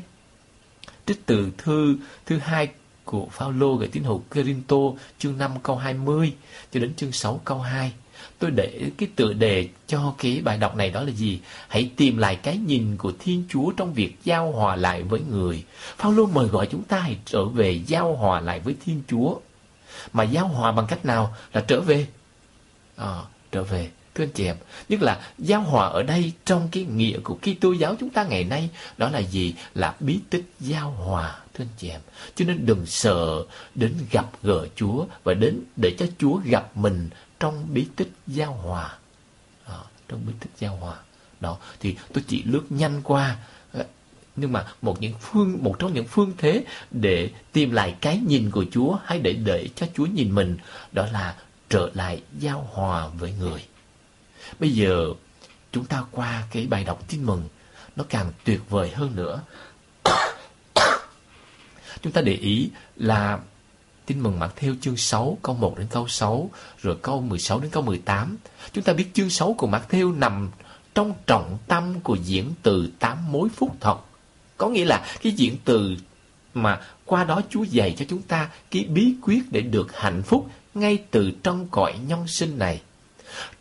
trích từ thư, thứ hai của Phaolô gửi tín hữu Corinto, chương 5 câu 20 cho đến chương 6 câu 2 tôi để cái tựa đề cho cái bài đọc này đó là gì? Hãy tìm lại cái nhìn của Thiên Chúa trong việc giao hòa lại với người. Phaolô mời gọi chúng ta hãy trở về giao hòa lại với Thiên Chúa. Mà giao hòa bằng cách nào? Là trở về. À, trở về. Thưa anh chị em, nhất là giao hòa ở đây trong cái nghĩa của Kitô giáo chúng ta ngày nay đó là gì? Là bí tích giao hòa, thưa anh chị em. Cho nên đừng sợ đến gặp gỡ Chúa và đến để cho Chúa gặp mình trong bí tích giao hòa. À, trong bí tích giao hòa. Đó, thì tôi chỉ lướt nhanh qua nhưng mà một những phương, một trong những phương thế để tìm lại cái nhìn của Chúa hay để để cho Chúa nhìn mình, đó là trở lại giao hòa với người. Bây giờ chúng ta qua cái bài đọc tin mừng, nó càng tuyệt vời hơn nữa. chúng ta để ý là tin mừng mặc theo chương 6 câu 1 đến câu 6 rồi câu 16 đến câu 18. Chúng ta biết chương 6 của mặc theo nằm trong trọng tâm của diễn từ tám mối phúc thật. Có nghĩa là cái diễn từ mà qua đó Chúa dạy cho chúng ta cái bí quyết để được hạnh phúc ngay từ trong cõi nhân sinh này.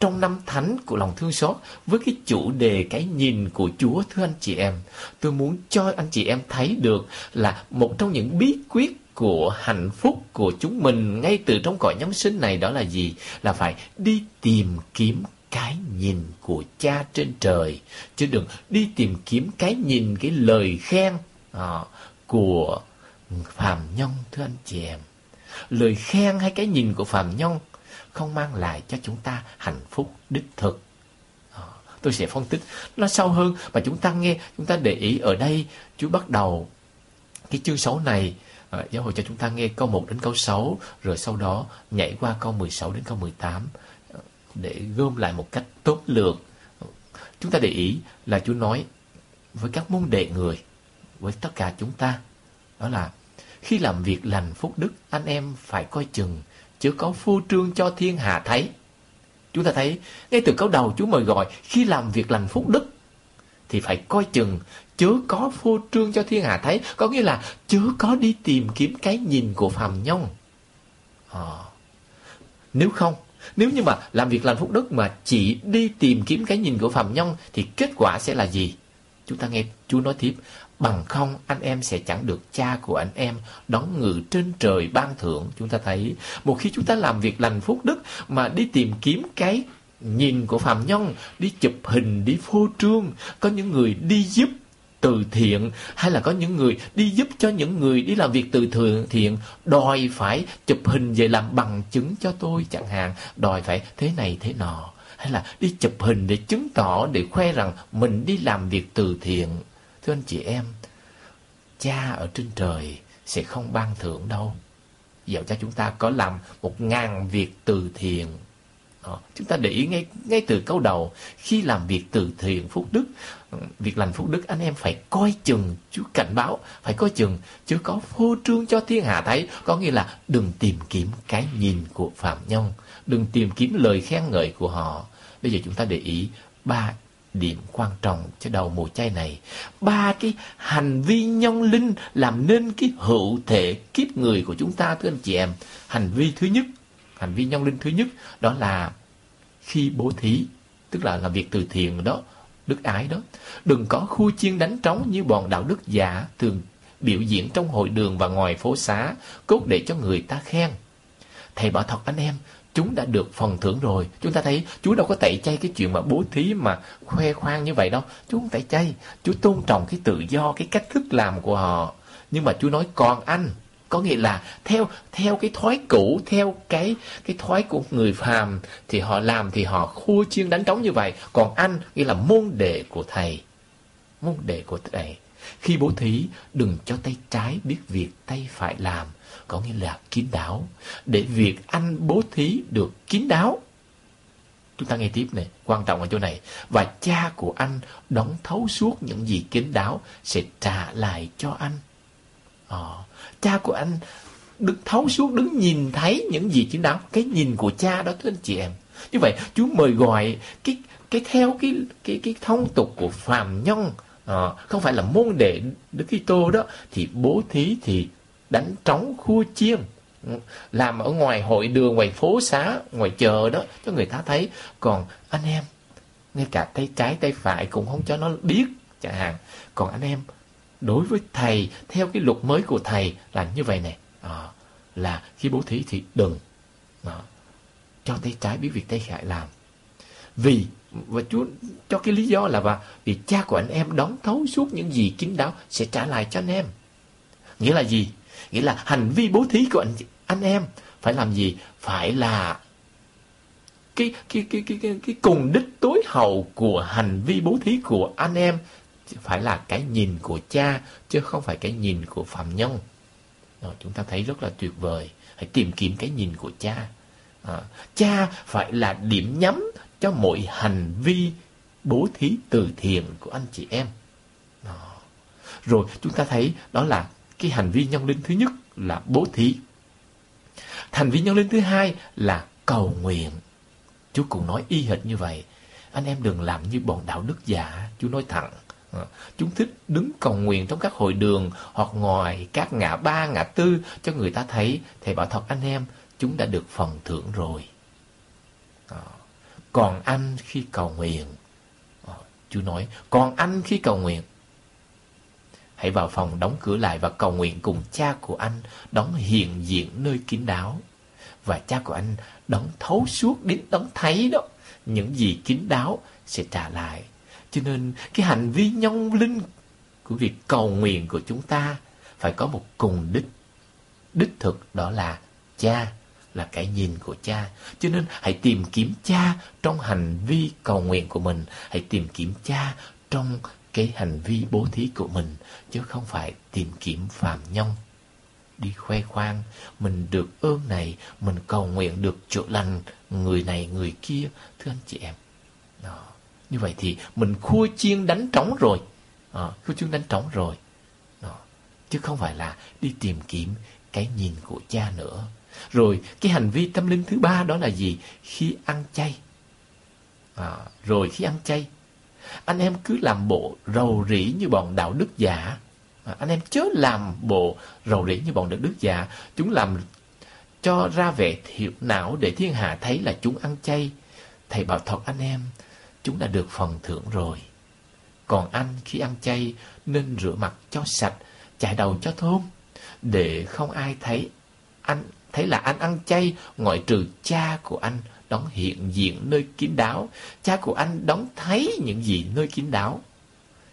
Trong năm thánh của lòng thương xót với cái chủ đề cái nhìn của Chúa thưa anh chị em, tôi muốn cho anh chị em thấy được là một trong những bí quyết của hạnh phúc của chúng mình ngay từ trong cõi nhân sinh này đó là gì? Là phải đi tìm kiếm cái nhìn của cha trên trời chứ đừng đi tìm kiếm cái nhìn cái lời khen à, của phàm nhân thưa anh chị em. Lời khen hay cái nhìn của phàm nhân không mang lại cho chúng ta hạnh phúc đích thực. À, tôi sẽ phân tích nó sâu hơn và chúng ta nghe chúng ta để ý ở đây chú bắt đầu cái chương 6 này à, giáo hội cho chúng ta nghe câu 1 đến câu 6 rồi sau đó nhảy qua câu 16 đến câu 18 để gom lại một cách tốt lượng. Chúng ta để ý là Chúa nói với các môn đệ người, với tất cả chúng ta, đó là khi làm việc lành phúc đức, anh em phải coi chừng, chứ có phô trương cho thiên hạ thấy. Chúng ta thấy, ngay từ câu đầu Chúa mời gọi, khi làm việc lành phúc đức, thì phải coi chừng, chớ có phô trương cho thiên hạ thấy. Có nghĩa là chớ có đi tìm kiếm cái nhìn của phàm nhân. À, ờ. nếu không, nếu như mà làm việc lành phúc đức mà chỉ đi tìm kiếm cái nhìn của phạm nhân thì kết quả sẽ là gì? Chúng ta nghe Chúa nói tiếp, bằng không anh em sẽ chẳng được cha của anh em đón ngự trên trời ban thưởng. Chúng ta thấy, một khi chúng ta làm việc lành phúc đức mà đi tìm kiếm cái nhìn của phạm nhân, đi chụp hình, đi phô trương, có những người đi giúp từ thiện hay là có những người đi giúp cho những người đi làm việc từ thiện đòi phải chụp hình về làm bằng chứng cho tôi chẳng hạn đòi phải thế này thế nọ. Hay là đi chụp hình để chứng tỏ để khoe rằng mình đi làm việc từ thiện. Thưa anh chị em cha ở trên trời sẽ không ban thưởng đâu. Dẫu cho chúng ta có làm một ngàn việc từ thiện. Đó. Chúng ta để ý ngay ngay từ câu đầu. Khi làm việc từ thiện phúc đức, việc lành phúc đức anh em phải coi chừng, Chúa cảnh báo phải coi chừng chứ có phô trương cho thiên hạ thấy, có nghĩa là đừng tìm kiếm cái nhìn của phạm nhân, đừng tìm kiếm lời khen ngợi của họ. Bây giờ chúng ta để ý ba điểm quan trọng cho đầu mùa chay này. Ba cái hành vi nhân linh làm nên cái hữu thể kiếp người của chúng ta thưa anh chị em. Hành vi thứ nhất hành vi nhân linh thứ nhất đó là khi bố thí tức là làm việc từ thiện đó đức ái đó, đừng có khu chiên đánh trống như bọn đạo đức giả thường biểu diễn trong hội đường và ngoài phố xá, cốt để cho người ta khen. Thầy bảo thật anh em, chúng đã được phần thưởng rồi. Chúng ta thấy, chúa đâu có tẩy chay cái chuyện mà bố thí mà khoe khoang như vậy đâu. Chúa không tẩy chay, chúa tôn trọng cái tự do, cái cách thức làm của họ. Nhưng mà chúa nói, còn anh có nghĩa là theo theo cái thói cũ, theo cái cái thói của người phàm thì họ làm thì họ khua chiên đánh trống như vậy. Còn anh nghĩa là môn đệ của thầy, môn đệ của thầy. Khi bố thí, đừng cho tay trái biết việc tay phải làm. Có nghĩa là kín đáo. Để việc anh bố thí được kín đáo. Chúng ta nghe tiếp này, quan trọng ở chỗ này. Và cha của anh đón thấu suốt những gì kín đáo sẽ trả lại cho anh à, cha của anh đứng thấu suốt đứng nhìn thấy những gì kín đáng. Cái nhìn của cha đó thưa anh chị em. Như vậy Chúa mời gọi cái cái theo cái cái cái thông tục của phàm nhân à, không phải là môn đệ Đức Kitô đó thì bố thí thì đánh trống khua chiêng ừ, làm ở ngoài hội đường ngoài phố xá ngoài chợ đó cho người ta thấy. Còn anh em ngay cả tay trái tay phải cũng không cho nó biết chẳng hạn. Còn anh em đối với thầy theo cái luật mới của thầy là như vậy này à, ờ, là khi bố thí thì đừng. À, cho tay trái biết việc tay phải làm. Vì và Chúa cho cái lý do là và vì cha của anh em đón thấu suốt những gì kín đáo sẽ trả lại cho anh em. Nghĩa là gì? Nghĩa là hành vi bố thí của anh anh em phải làm gì? Phải là cái cái cái cái cái, cái cùng đích tối hậu của hành vi bố thí của anh em phải là cái nhìn của cha chứ không phải cái nhìn của phạm nhân. Rồi, chúng ta thấy rất là tuyệt vời. Hãy tìm kiếm cái nhìn của cha. À, cha phải là điểm nhắm cho mọi hành vi bố thí từ thiện của anh chị em. Đó. rồi chúng ta thấy đó là cái hành vi nhân linh thứ nhất là bố thí. Hành vi nhân linh thứ hai là cầu nguyện. Chúa cũng nói y hệt như vậy. Anh em đừng làm như bọn đạo đức giả. Chúa nói thẳng Ờ, chúng thích đứng cầu nguyện trong các hội đường hoặc ngoài các ngã ba, ngã tư cho người ta thấy thầy bảo thật anh em, chúng đã được phần thưởng rồi ờ, còn anh khi cầu nguyện chú Chúa nói, Còn anh khi cầu nguyện Hãy vào phòng đóng cửa lại và cầu nguyện cùng cha của anh đóng hiện diện nơi kín đáo. Và cha của anh đóng thấu suốt đến đóng thấy đó. Những gì kín đáo sẽ trả lại. Cho nên cái hành vi nhông linh của việc cầu nguyện của chúng ta phải có một cùng đích. Đích thực đó là cha là cái nhìn của cha. Cho nên hãy tìm kiếm cha trong hành vi cầu nguyện của mình. Hãy tìm kiếm cha trong cái hành vi bố thí của mình. Chứ không phải tìm kiếm phàm nhân. Đi khoe khoang, mình được ơn này, mình cầu nguyện được chữa lành người này người kia. Thưa anh chị em. Đó. Như vậy thì mình khua chiên đánh trống rồi. À, khua chiên đánh trống rồi. Đó. Chứ không phải là đi tìm kiếm cái nhìn của cha nữa. Rồi cái hành vi tâm linh thứ ba đó là gì? Khi ăn chay. À, rồi khi ăn chay, anh em cứ làm bộ rầu rĩ như bọn đạo đức giả. À, anh em chớ làm bộ rầu rĩ như bọn đạo đức giả. Chúng làm cho ra vẻ thiệu não để thiên hạ thấy là chúng ăn chay. Thầy bảo thật anh em, chúng đã được phần thưởng rồi. Còn anh khi ăn chay nên rửa mặt cho sạch, chải đầu cho thơm, để không ai thấy anh thấy là anh ăn chay ngoại trừ cha của anh đón hiện diện nơi kín đáo. Cha của anh đón thấy những gì nơi kín đáo.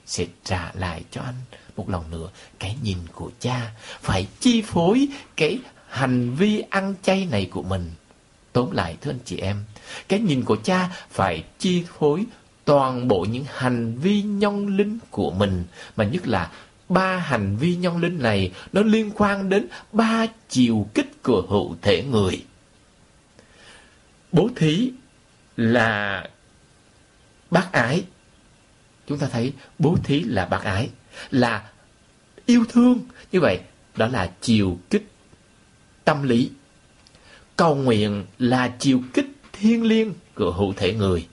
Sẽ trả lại cho anh một lần nữa cái nhìn của cha. Phải chi phối cái hành vi ăn chay này của mình. Tóm lại thưa anh chị em, cái nhìn của cha phải chi phối toàn bộ những hành vi nhân linh của mình, mà nhất là ba hành vi nhân linh này nó liên quan đến ba chiều kích của hữu thể người. Bố thí là bác ái. Chúng ta thấy bố thí là bác ái, là yêu thương. Như vậy, đó là chiều kích tâm lý. Cầu nguyện là chiều kích thiên liêng của hữu thể người.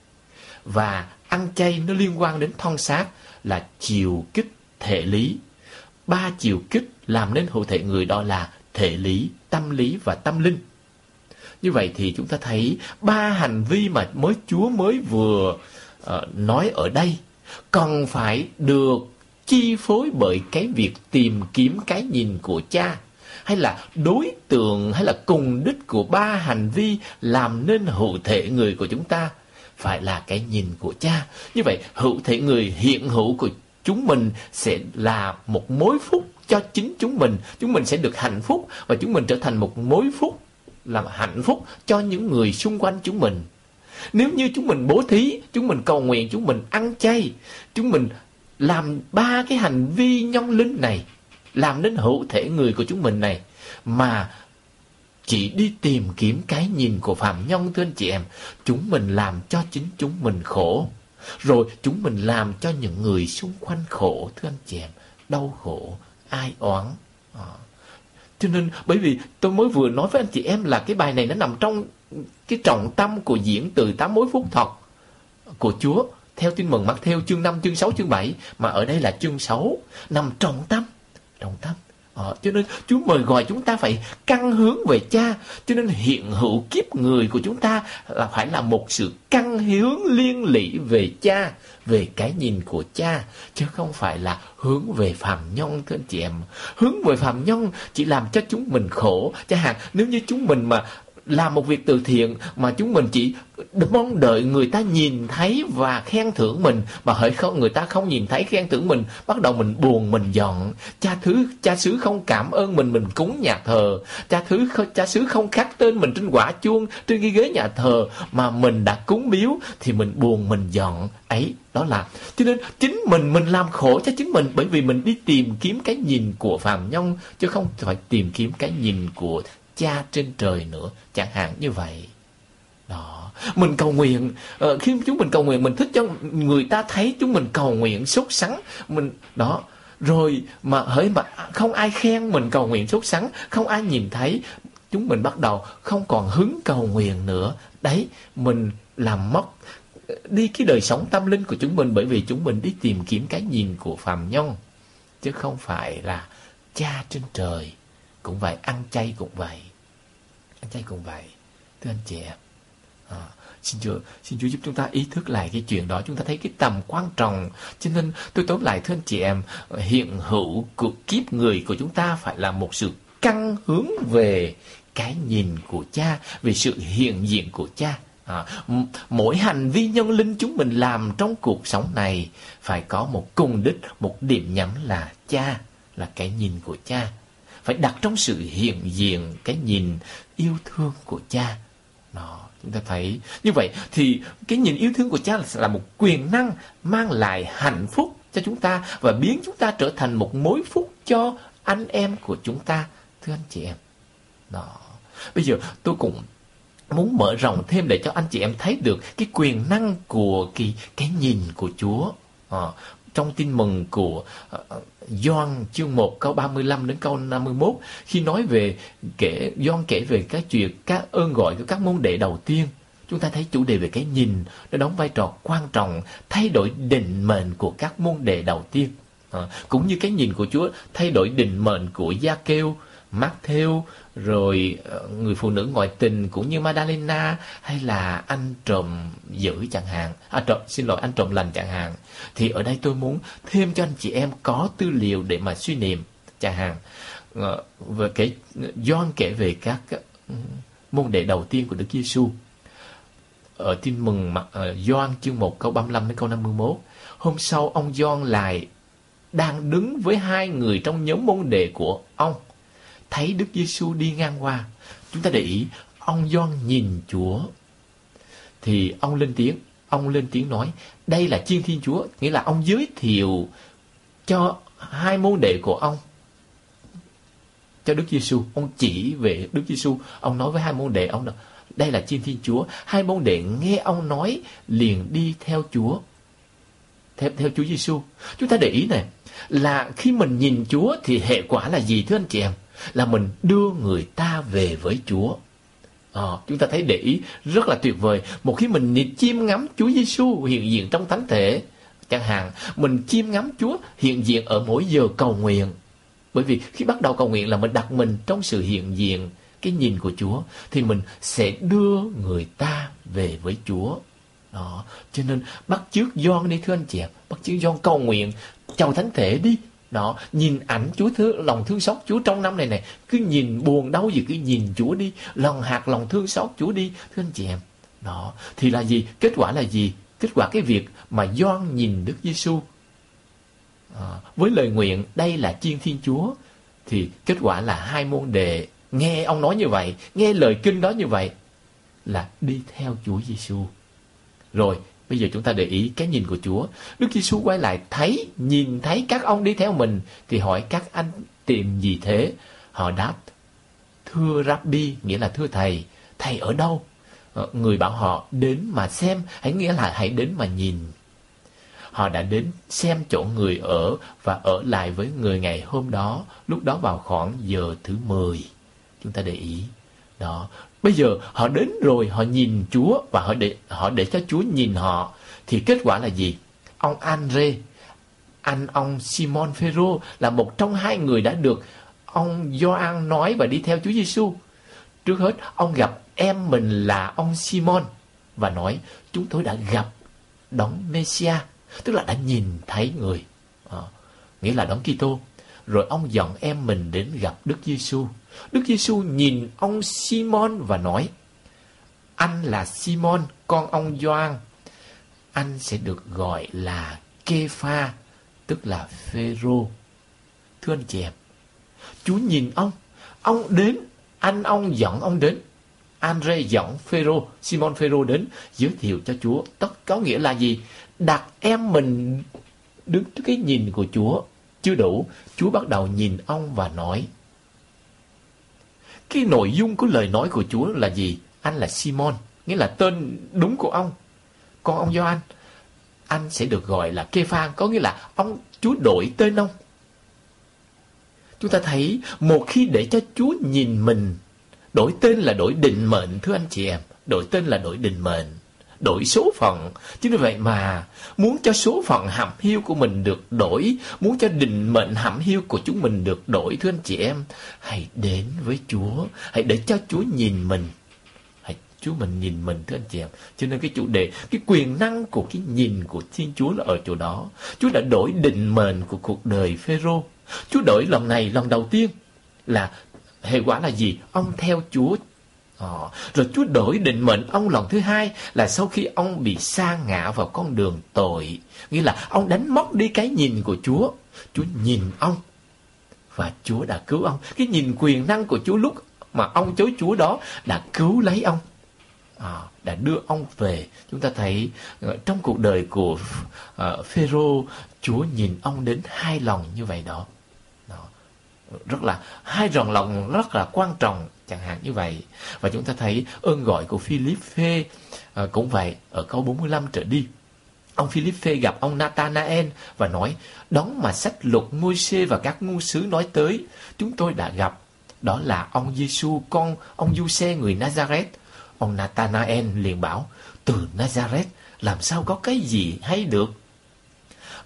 Và ăn chay nó liên quan đến thon xác là chiều kích thể lý. Ba chiều kích làm nên hữu thể người đó là thể lý, tâm lý và tâm linh. Như vậy thì chúng ta thấy ba hành vi mà mới Chúa mới vừa uh, nói ở đây cần phải được chi phối bởi cái việc tìm kiếm cái nhìn của cha hay là đối tượng hay là cùng đích của ba hành vi làm nên hữu thể người của chúng ta? Phải là cái nhìn của cha. Như vậy hữu thể người hiện hữu của chúng mình sẽ là một mối phúc cho chính chúng mình. Chúng mình sẽ được hạnh phúc và chúng mình trở thành một mối phúc làm hạnh phúc cho những người xung quanh chúng mình. Nếu như chúng mình bố thí, chúng mình cầu nguyện, chúng mình ăn chay, chúng mình làm ba cái hành vi nhân linh này làm đến hữu thể người của chúng mình này mà chỉ đi tìm kiếm cái nhìn của phạm nhân thưa anh chị em chúng mình làm cho chính chúng mình khổ rồi chúng mình làm cho những người xung quanh khổ thưa anh chị em đau khổ ai oán à. cho nên bởi vì tôi mới vừa nói với anh chị em là cái bài này nó nằm trong cái trọng tâm của diễn từ tám mối phúc thật của Chúa theo tin mừng Mắc theo chương 5, chương 6, chương 7 mà ở đây là chương 6 nằm trọng tâm trong tâm Ờ, cho nên Chúa mời gọi chúng ta phải căn hướng về cha. Cho nên hiện hữu kiếp người của chúng ta là phải là một sự căn hướng liên lỉ về cha Về cái nhìn của cha Chứ không phải là hướng về phàm nhân thưa anh chị em. Hướng về phàm nhân chỉ làm cho chúng mình khổ. Chẳng hạn nếu như chúng mình mà làm một việc từ thiện mà chúng mình chỉ mong đợi người ta nhìn thấy và khen thưởng mình. Mà hỡi không, người ta không nhìn thấy khen thưởng mình, bắt đầu mình buồn, mình giận. Cha thứ, cha xứ không cảm ơn mình mình cúng nhà thờ. Cha thứ cha xứ không khắc tên mình trên quả chuông, trên cái ghế nhà thờ. Mà mình đã cúng biếu thì mình buồn, mình giận. Ấy, đó là. Cho nên chính mình mình làm khổ cho chính mình bởi vì mình đi tìm kiếm cái nhìn của phàm nhân, chứ không phải tìm kiếm cái nhìn của cha trên trời nữa. Chẳng hạn như vậy. Đó. Mình cầu nguyện ờ, khi chúng mình cầu nguyện, mình thích cho người ta thấy chúng mình cầu nguyện sốt sắng. Mình, đó. Rồi mà hỡi mà không ai khen mình cầu nguyện sốt sắng, không ai nhìn thấy, chúng mình bắt đầu không còn hứng cầu nguyện nữa. Đấy, mình làm mất ờ, đi cái đời sống tâm linh của chúng mình bởi vì chúng mình đi tìm kiếm cái nhìn của phàm nhân. Chứ không phải là cha trên trời cũng vậy, ăn chay cũng vậy anh chay cũng vậy. Thưa anh chị em à, ờ, xin chúa xin chúa giúp chúng ta ý thức lại cái chuyện đó. Chúng ta thấy cái tầm quan trọng. Cho nên tôi tóm lại thưa anh chị em hiện hữu của kiếp người của chúng ta phải là một sự căn hướng về cái nhìn của cha về sự hiện diện của cha. À, mỗi hành vi nhân linh chúng mình làm trong cuộc sống này phải có một cùng đích, một điểm nhắm là cha, là cái nhìn của cha. Phải đặt trong sự hiện diện cái nhìn yêu thương của cha. Đó chúng ta thấy. Như vậy thì cái nhìn yêu thương của cha là một quyền năng mang lại hạnh phúc cho chúng ta và biến chúng ta trở thành một mối phúc cho anh em của chúng ta thưa anh chị em. Đó. Bây giờ tôi cũng muốn mở rộng thêm để cho anh chị em thấy được cái quyền năng của cái cái nhìn của Chúa. À, trong tin mừng của ờ, ờ, John Gioan chương 1 câu 35 đến câu 51 khi nói về kể Gioan kể về các chuyện các ơn gọi của các môn đệ đầu tiên chúng ta thấy chủ đề về cái nhìn nó đóng vai trò quan trọng thay đổi định mệnh của các môn đệ đầu tiên. À, cũng như cái nhìn của Chúa thay đổi định mệnh của Gia Kêu Matthew rồi ờ, người phụ nữ ngoại tình cũng như Madalena hay là anh trộm dữ chẳng hạn. À, trộm, xin lỗi anh trộm lành chẳng hạn. Thì ở đây tôi muốn thêm cho anh chị em có tư liệu để mà suy niệm chẳng hạn. Ờ, về cái Doan kể về các ờ, môn đệ đầu tiên của Đức Giêsu. Ở tin mừng Gioan chương 1 câu 35 đến câu 51 hôm sau ông Gioan lại đang đứng với hai người trong nhóm môn đệ của ông thấy Đức Giêsu đi ngang qua. Chúng ta để ý, ông Gioan nhìn Chúa. Thì ông lên tiếng, ông lên tiếng nói, đây là chiên thiên Chúa, nghĩa là ông giới thiệu cho hai môn đệ của ông cho Đức Giêsu, ông chỉ về Đức Giêsu, ông nói với hai môn đệ ông là đây là chiên thiên Chúa. Hai môn đệ nghe ông nói liền đi theo Chúa. Theo, theo Chúa Giêsu. Chúng ta để ý này, là khi mình nhìn Chúa thì hệ quả là gì thưa anh chị em? Là mình đưa người ta về với Chúa. À, chúng ta thấy để ý rất là tuyệt vời. Một khi mình chiêm ngắm Chúa Giêsu hiện diện trong thánh thể, chẳng hạn, mình chiêm ngắm Chúa hiện diện ở mỗi giờ cầu nguyện. Bởi vì khi bắt đầu cầu nguyện là mình đặt mình trong sự hiện diện, cái nhìn của Chúa, thì mình sẽ đưa người ta về với Chúa. Đó. Cho nên bắt chước Gioan đi thưa anh chị bắt chước Gioan cầu nguyện chào thánh thể đi đó nhìn ảnh Chúa thứ lòng thương xót Chúa trong năm này này cứ nhìn buồn đau gì cứ nhìn Chúa đi lòng hạt lòng thương xót Chúa đi thưa anh chị em. Đó thì là gì? Kết quả là gì? Kết quả cái việc mà doan nhìn Đức Giêsu à, ờ, với lời nguyện đây là chiên Thiên Chúa thì kết quả là hai môn đệ nghe ông nói như vậy nghe lời kinh đó như vậy là đi theo Chúa Giêsu rồi Bây giờ chúng ta để ý cái nhìn của Chúa. Đức Giêsu quay lại thấy, nhìn thấy các ông đi theo mình thì hỏi các anh tìm gì thế? Họ đáp, thưa Rabbi, nghĩa là thưa thầy, thầy ở đâu? Ờ, người bảo họ đến mà xem, hãy nghĩa là hãy đến mà nhìn. Họ đã đến xem chỗ người ở và ở lại với người ngày hôm đó, lúc đó vào khoảng giờ thứ 10. Chúng ta để ý. Đó, bây giờ họ đến rồi, họ nhìn Chúa và họ để họ để cho Chúa nhìn họ thì kết quả là gì? Ông Andre, anh ông Simon Phêrô là một trong hai người đã được ông Gioan nói và đi theo Chúa Giêsu. Trước hết, ông gặp em mình là ông Simon và nói chúng tôi đã gặp đấng Messia, tức là đã nhìn thấy người, à, nghĩa là đấng Kitô. Rồi ông dọn em mình đến gặp Đức Giêsu. Đức Giêsu nhìn ông Simon và nói: Anh là Simon, con ông Gioan. Anh sẽ được gọi là Kepha, tức là Phêrô. Thưa anh chị em, Chúa nhìn ông, ông đến, anh ông dẫn ông đến. Andre dẫn Phêrô, Simon Phêrô đến giới thiệu cho Chúa. Tất có nghĩa là gì? Đặt em mình đứng trước cái nhìn của Chúa chưa đủ. Chúa bắt đầu nhìn ông và nói. Cái nội dung của lời nói của Chúa là gì? Anh là Simon, nghĩa là tên đúng của ông. Còn ông Gioan, anh sẽ được gọi là Kê Phan, có nghĩa là ông Chúa đổi tên ông. Chúng ta thấy một khi để cho Chúa nhìn mình, đổi tên là đổi định mệnh thưa anh chị em, đổi tên là đổi định mệnh, đổi số phận. Chính vì vậy mà muốn cho số phận hàm hiu của mình được đổi, muốn cho định mệnh hàm hiu của chúng mình được đổi thưa anh chị em, hãy đến với Chúa, hãy để cho Chúa nhìn mình. Hãy Chúa mình nhìn mình thưa anh chị em. Cho nên cái chủ đề, cái quyền năng của cái nhìn của Thiên Chúa là ở chỗ đó. Chúa đã đổi định mệnh của cuộc đời Phêrô Chúa đổi lần này, lần đầu tiên là hệ quả là gì? Ông theo Chúa. Ờ, rồi Chúa đổi định mệnh ông lần thứ hai là sau khi ông bị sa ngã vào con đường tội. Nghĩa là ông đánh mất đi cái nhìn của Chúa. Chúa nhìn ông và Chúa đã cứu ông. Cái nhìn quyền năng của Chúa lúc mà ông chối Chúa đó đã cứu lấy ông. À, đã đưa ông về. Chúng ta thấy ờ, trong cuộc đời của uh, Phêrô, Chúa nhìn ông đến hai lần như vậy đó rất là hai ròn lòng rất là quan trọng chẳng hạn như vậy. Và chúng ta thấy ơn gọi của Philippe à, cũng vậy ở câu 45 trở đi. Ông Philippe gặp ông Nathanael và nói đón mà sách luật môi xê và các ngu sứ nói tới chúng tôi đã gặp. Đó là ông Giêsu con ông Du-xe người Nazareth. Ông Nathanael liền bảo từ Nazareth làm sao có cái gì hay được?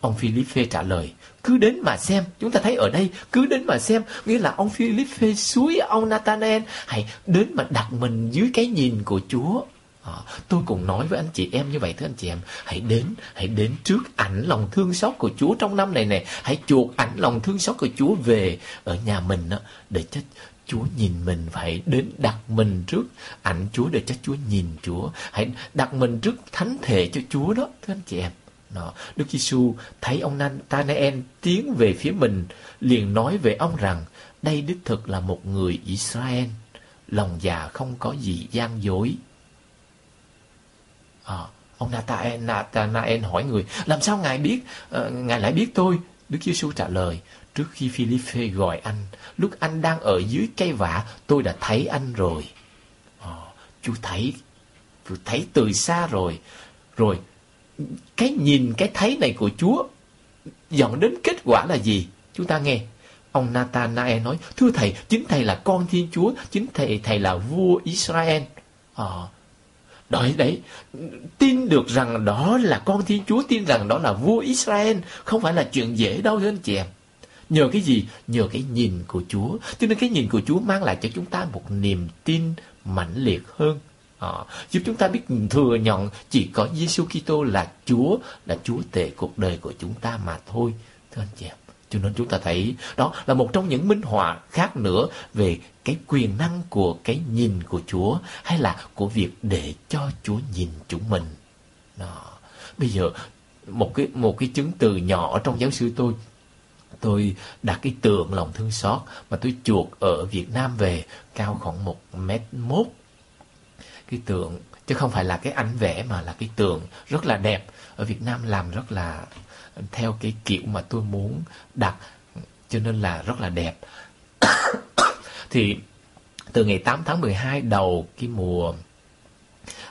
Ông Philippe trả lời cứ đến mà xem chúng ta thấy ở đây cứ đến mà xem nghĩa là ông Philippe suối ông Nathanael hãy đến mà đặt mình dưới cái nhìn của Chúa. À, tôi cùng nói với anh chị em như vậy thưa anh chị em hãy đến hãy đến trước ảnh lòng thương xót của Chúa trong năm này này hãy chuộc ảnh lòng thương xót của Chúa về ở nhà mình đó, để cho Chúa nhìn mình phải đến đặt mình trước ảnh Chúa để cho Chúa nhìn Chúa hãy đặt mình trước thánh thể cho Chúa đó thưa anh chị em đó. Đức Giêsu thấy ông Nathanael tiến về phía mình, liền nói về ông rằng, đây đích thực là một người Israel, lòng già không có gì gian dối. À, ông Nathanael, Nathanael hỏi người, làm sao ngài biết, uh, ngài lại biết tôi? Đức Giêsu trả lời, trước khi Philippe gọi anh, lúc anh đang ở dưới cây vả, tôi đã thấy anh rồi. Ờ, à, chú thấy, chú thấy từ xa rồi. Rồi cái nhìn cái thấy này của Chúa dẫn đến kết quả là gì? Chúng ta nghe. Ông Nathanael nói, thưa thầy, chính thầy là con Thiên Chúa, chính thầy thầy là vua Israel. Ờ. À, đấy, đấy, tin được rằng đó là con Thiên Chúa, tin rằng đó là vua Israel, không phải là chuyện dễ đâu thưa anh chị em. Nhờ cái gì? Nhờ cái nhìn của Chúa. Cho nên cái nhìn của Chúa mang lại cho chúng ta một niềm tin mãnh liệt hơn à, giúp chúng ta biết thừa nhận chỉ có Giêsu Kitô là Chúa, là Chúa tể cuộc đời của chúng ta mà thôi, thưa anh chị em. Cho nên chúng ta thấy đó là một trong những minh họa khác nữa về cái quyền năng của cái nhìn của Chúa hay là của việc để cho Chúa nhìn chúng mình. Đó. Bây giờ một cái một cái chứng từ nhỏ trong giáo sư tôi tôi đặt cái tượng lòng thương xót mà tôi chuột ở Việt Nam về cao khoảng một mét mốt cái tượng, chứ không phải là cái ảnh vẽ mà là cái tượng rất là đẹp. Ở Việt Nam làm rất là theo cái kiểu mà tôi muốn đặt, cho nên là rất là đẹp. Thì từ ngày 8 tháng 12 đầu cái mùa,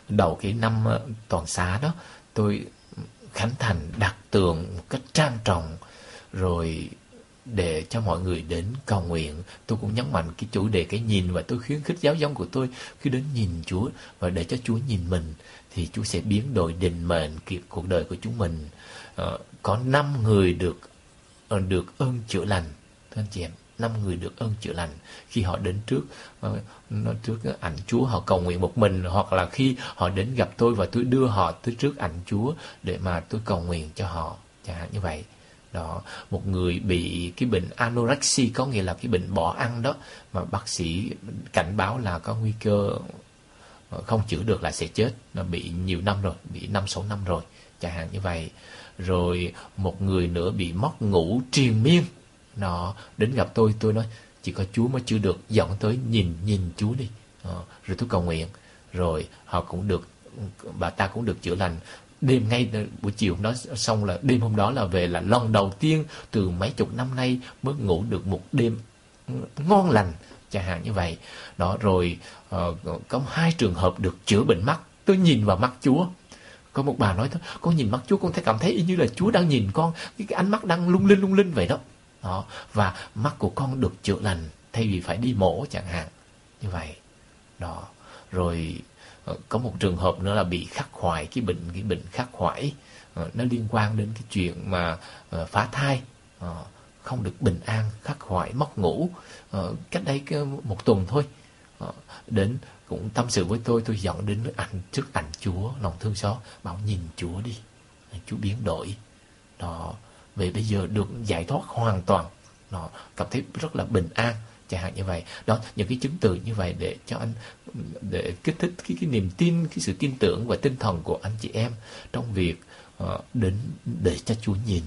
đầu cái năm ờ, toàn xá đó, tôi khánh thành đặt tượng một cách trang trọng, rồi để cho mọi người đến cầu nguyện. Tôi cũng nhấn mạnh cái chủ đề, cái nhìn và tôi khuyến khích giáo dân của tôi khi đến nhìn Chúa và để cho Chúa nhìn mình thì Chúa sẽ biến đổi định mệnh cuộc đời của chúng mình. Ờ, có năm người được ờ, được ơn chữa lành. Thưa anh chị em, năm người được ơn chữa lành khi họ đến trước. Ờ, nó trước ảnh Chúa, họ cầu nguyện một mình hoặc là khi họ đến gặp tôi và tôi đưa họ tới trước ảnh Chúa để mà tôi cầu nguyện cho họ. Chẳng hạn như vậy đó một người bị cái bệnh anorexia có nghĩa là cái bệnh bỏ ăn đó mà bác sĩ cảnh báo là có nguy cơ ờ, không chữa được là sẽ chết. Nó bị nhiều năm rồi bị năm sáu năm rồi chẳng hạn như vậy. Rồi một người nữa bị mất ngủ triền miên. Nó đến gặp tôi tôi nói chỉ có Chúa mới chữa được dẫn tới nhìn nhìn Chúa đi. À, rồi tôi cầu nguyện. Rồi họ cũng được bà ta cũng được chữa lành đêm ngay buổi chiều hôm đó xong là đêm hôm đó là về là lần đầu tiên từ mấy chục năm nay mới ngủ được một đêm ngon lành chẳng hạn như vậy. Đó rồi uh, có hai trường hợp được chữa bệnh mắt. Tôi nhìn vào mắt Chúa. Có một bà nói thôi con nhìn mắt Chúa con thấy cảm thấy y như là Chúa đang nhìn con. Cái, cái ánh mắt đang lung linh lung linh vậy đó. Đó và mắt của con được chữa lành thay vì phải đi mổ chẳng hạn. Như vậy. Đó rồi Ờ, có một trường hợp nữa là bị khắc khoải, cái bệnh cái bệnh khắc khoải. Ờ, nó liên quan đến cái chuyện mà ờ, phá thai. Không được bình an, khắc khoải, mất ngủ. Cách đây một tuần thôi. Đến cũng tâm sự với tôi tôi dẫn đến ảnh trước ảnh Chúa, lòng thương xót. Bảo nhìn Chúa đi, Chúa biến đổi. Đó, về bây giờ được giải thoát hoàn toàn. Nó cảm thấy rất là bình an chẳng hạn như vậy. Đó những cái chứng từ như vậy để cho anh để kích thích cái, cái niềm tin cái sự tin tưởng và tinh thần của anh chị em trong việc uh, đến để cho Chúa nhìn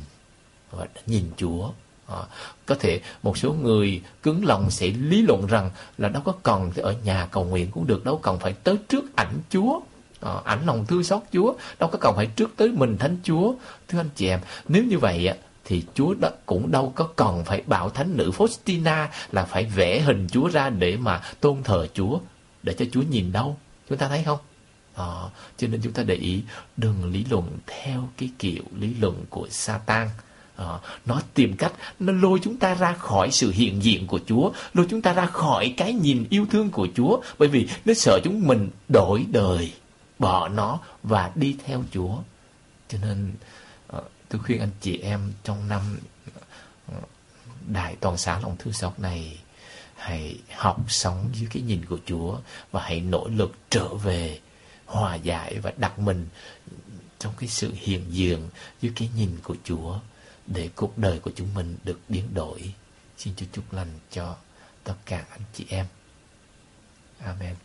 và nhìn Chúa. À, có thể một số người cứng lòng sẽ lý luận rằng là đâu có cần ở nhà cầu nguyện cũng được đâu cần phải tới trước ảnh Chúa. À, ảnh lòng thương xót Chúa đâu có cần phải trước tới mình thánh Chúa. Thưa anh chị em nếu như vậy thì Chúa đó cũng đâu có cần phải bảo thánh nữ Faustina là phải vẽ hình Chúa ra để mà tôn thờ Chúa để cho Chúa nhìn đâu. Chúng ta thấy không? À, cho nên chúng ta để ý đừng lý luận theo cái kiểu lý luận của Satan. À, nó tìm cách nó lôi chúng ta ra khỏi sự hiện diện của Chúa lôi chúng ta ra khỏi cái nhìn yêu thương của Chúa bởi vì nó sợ chúng mình đổi đời bỏ nó và đi theo Chúa. Cho nên tôi khuyên anh chị em trong năm ờ, đại toàn xã lòng thương xót này, hãy học sống dưới cái nhìn của Chúa và hãy nỗ lực trở về, hòa giải và đặt mình trong cái sự hiện diện dưới cái nhìn của Chúa để cuộc đời của chúng mình được biến đổi. Xin Chúa chúc lành cho tất cả anh chị em. Amen.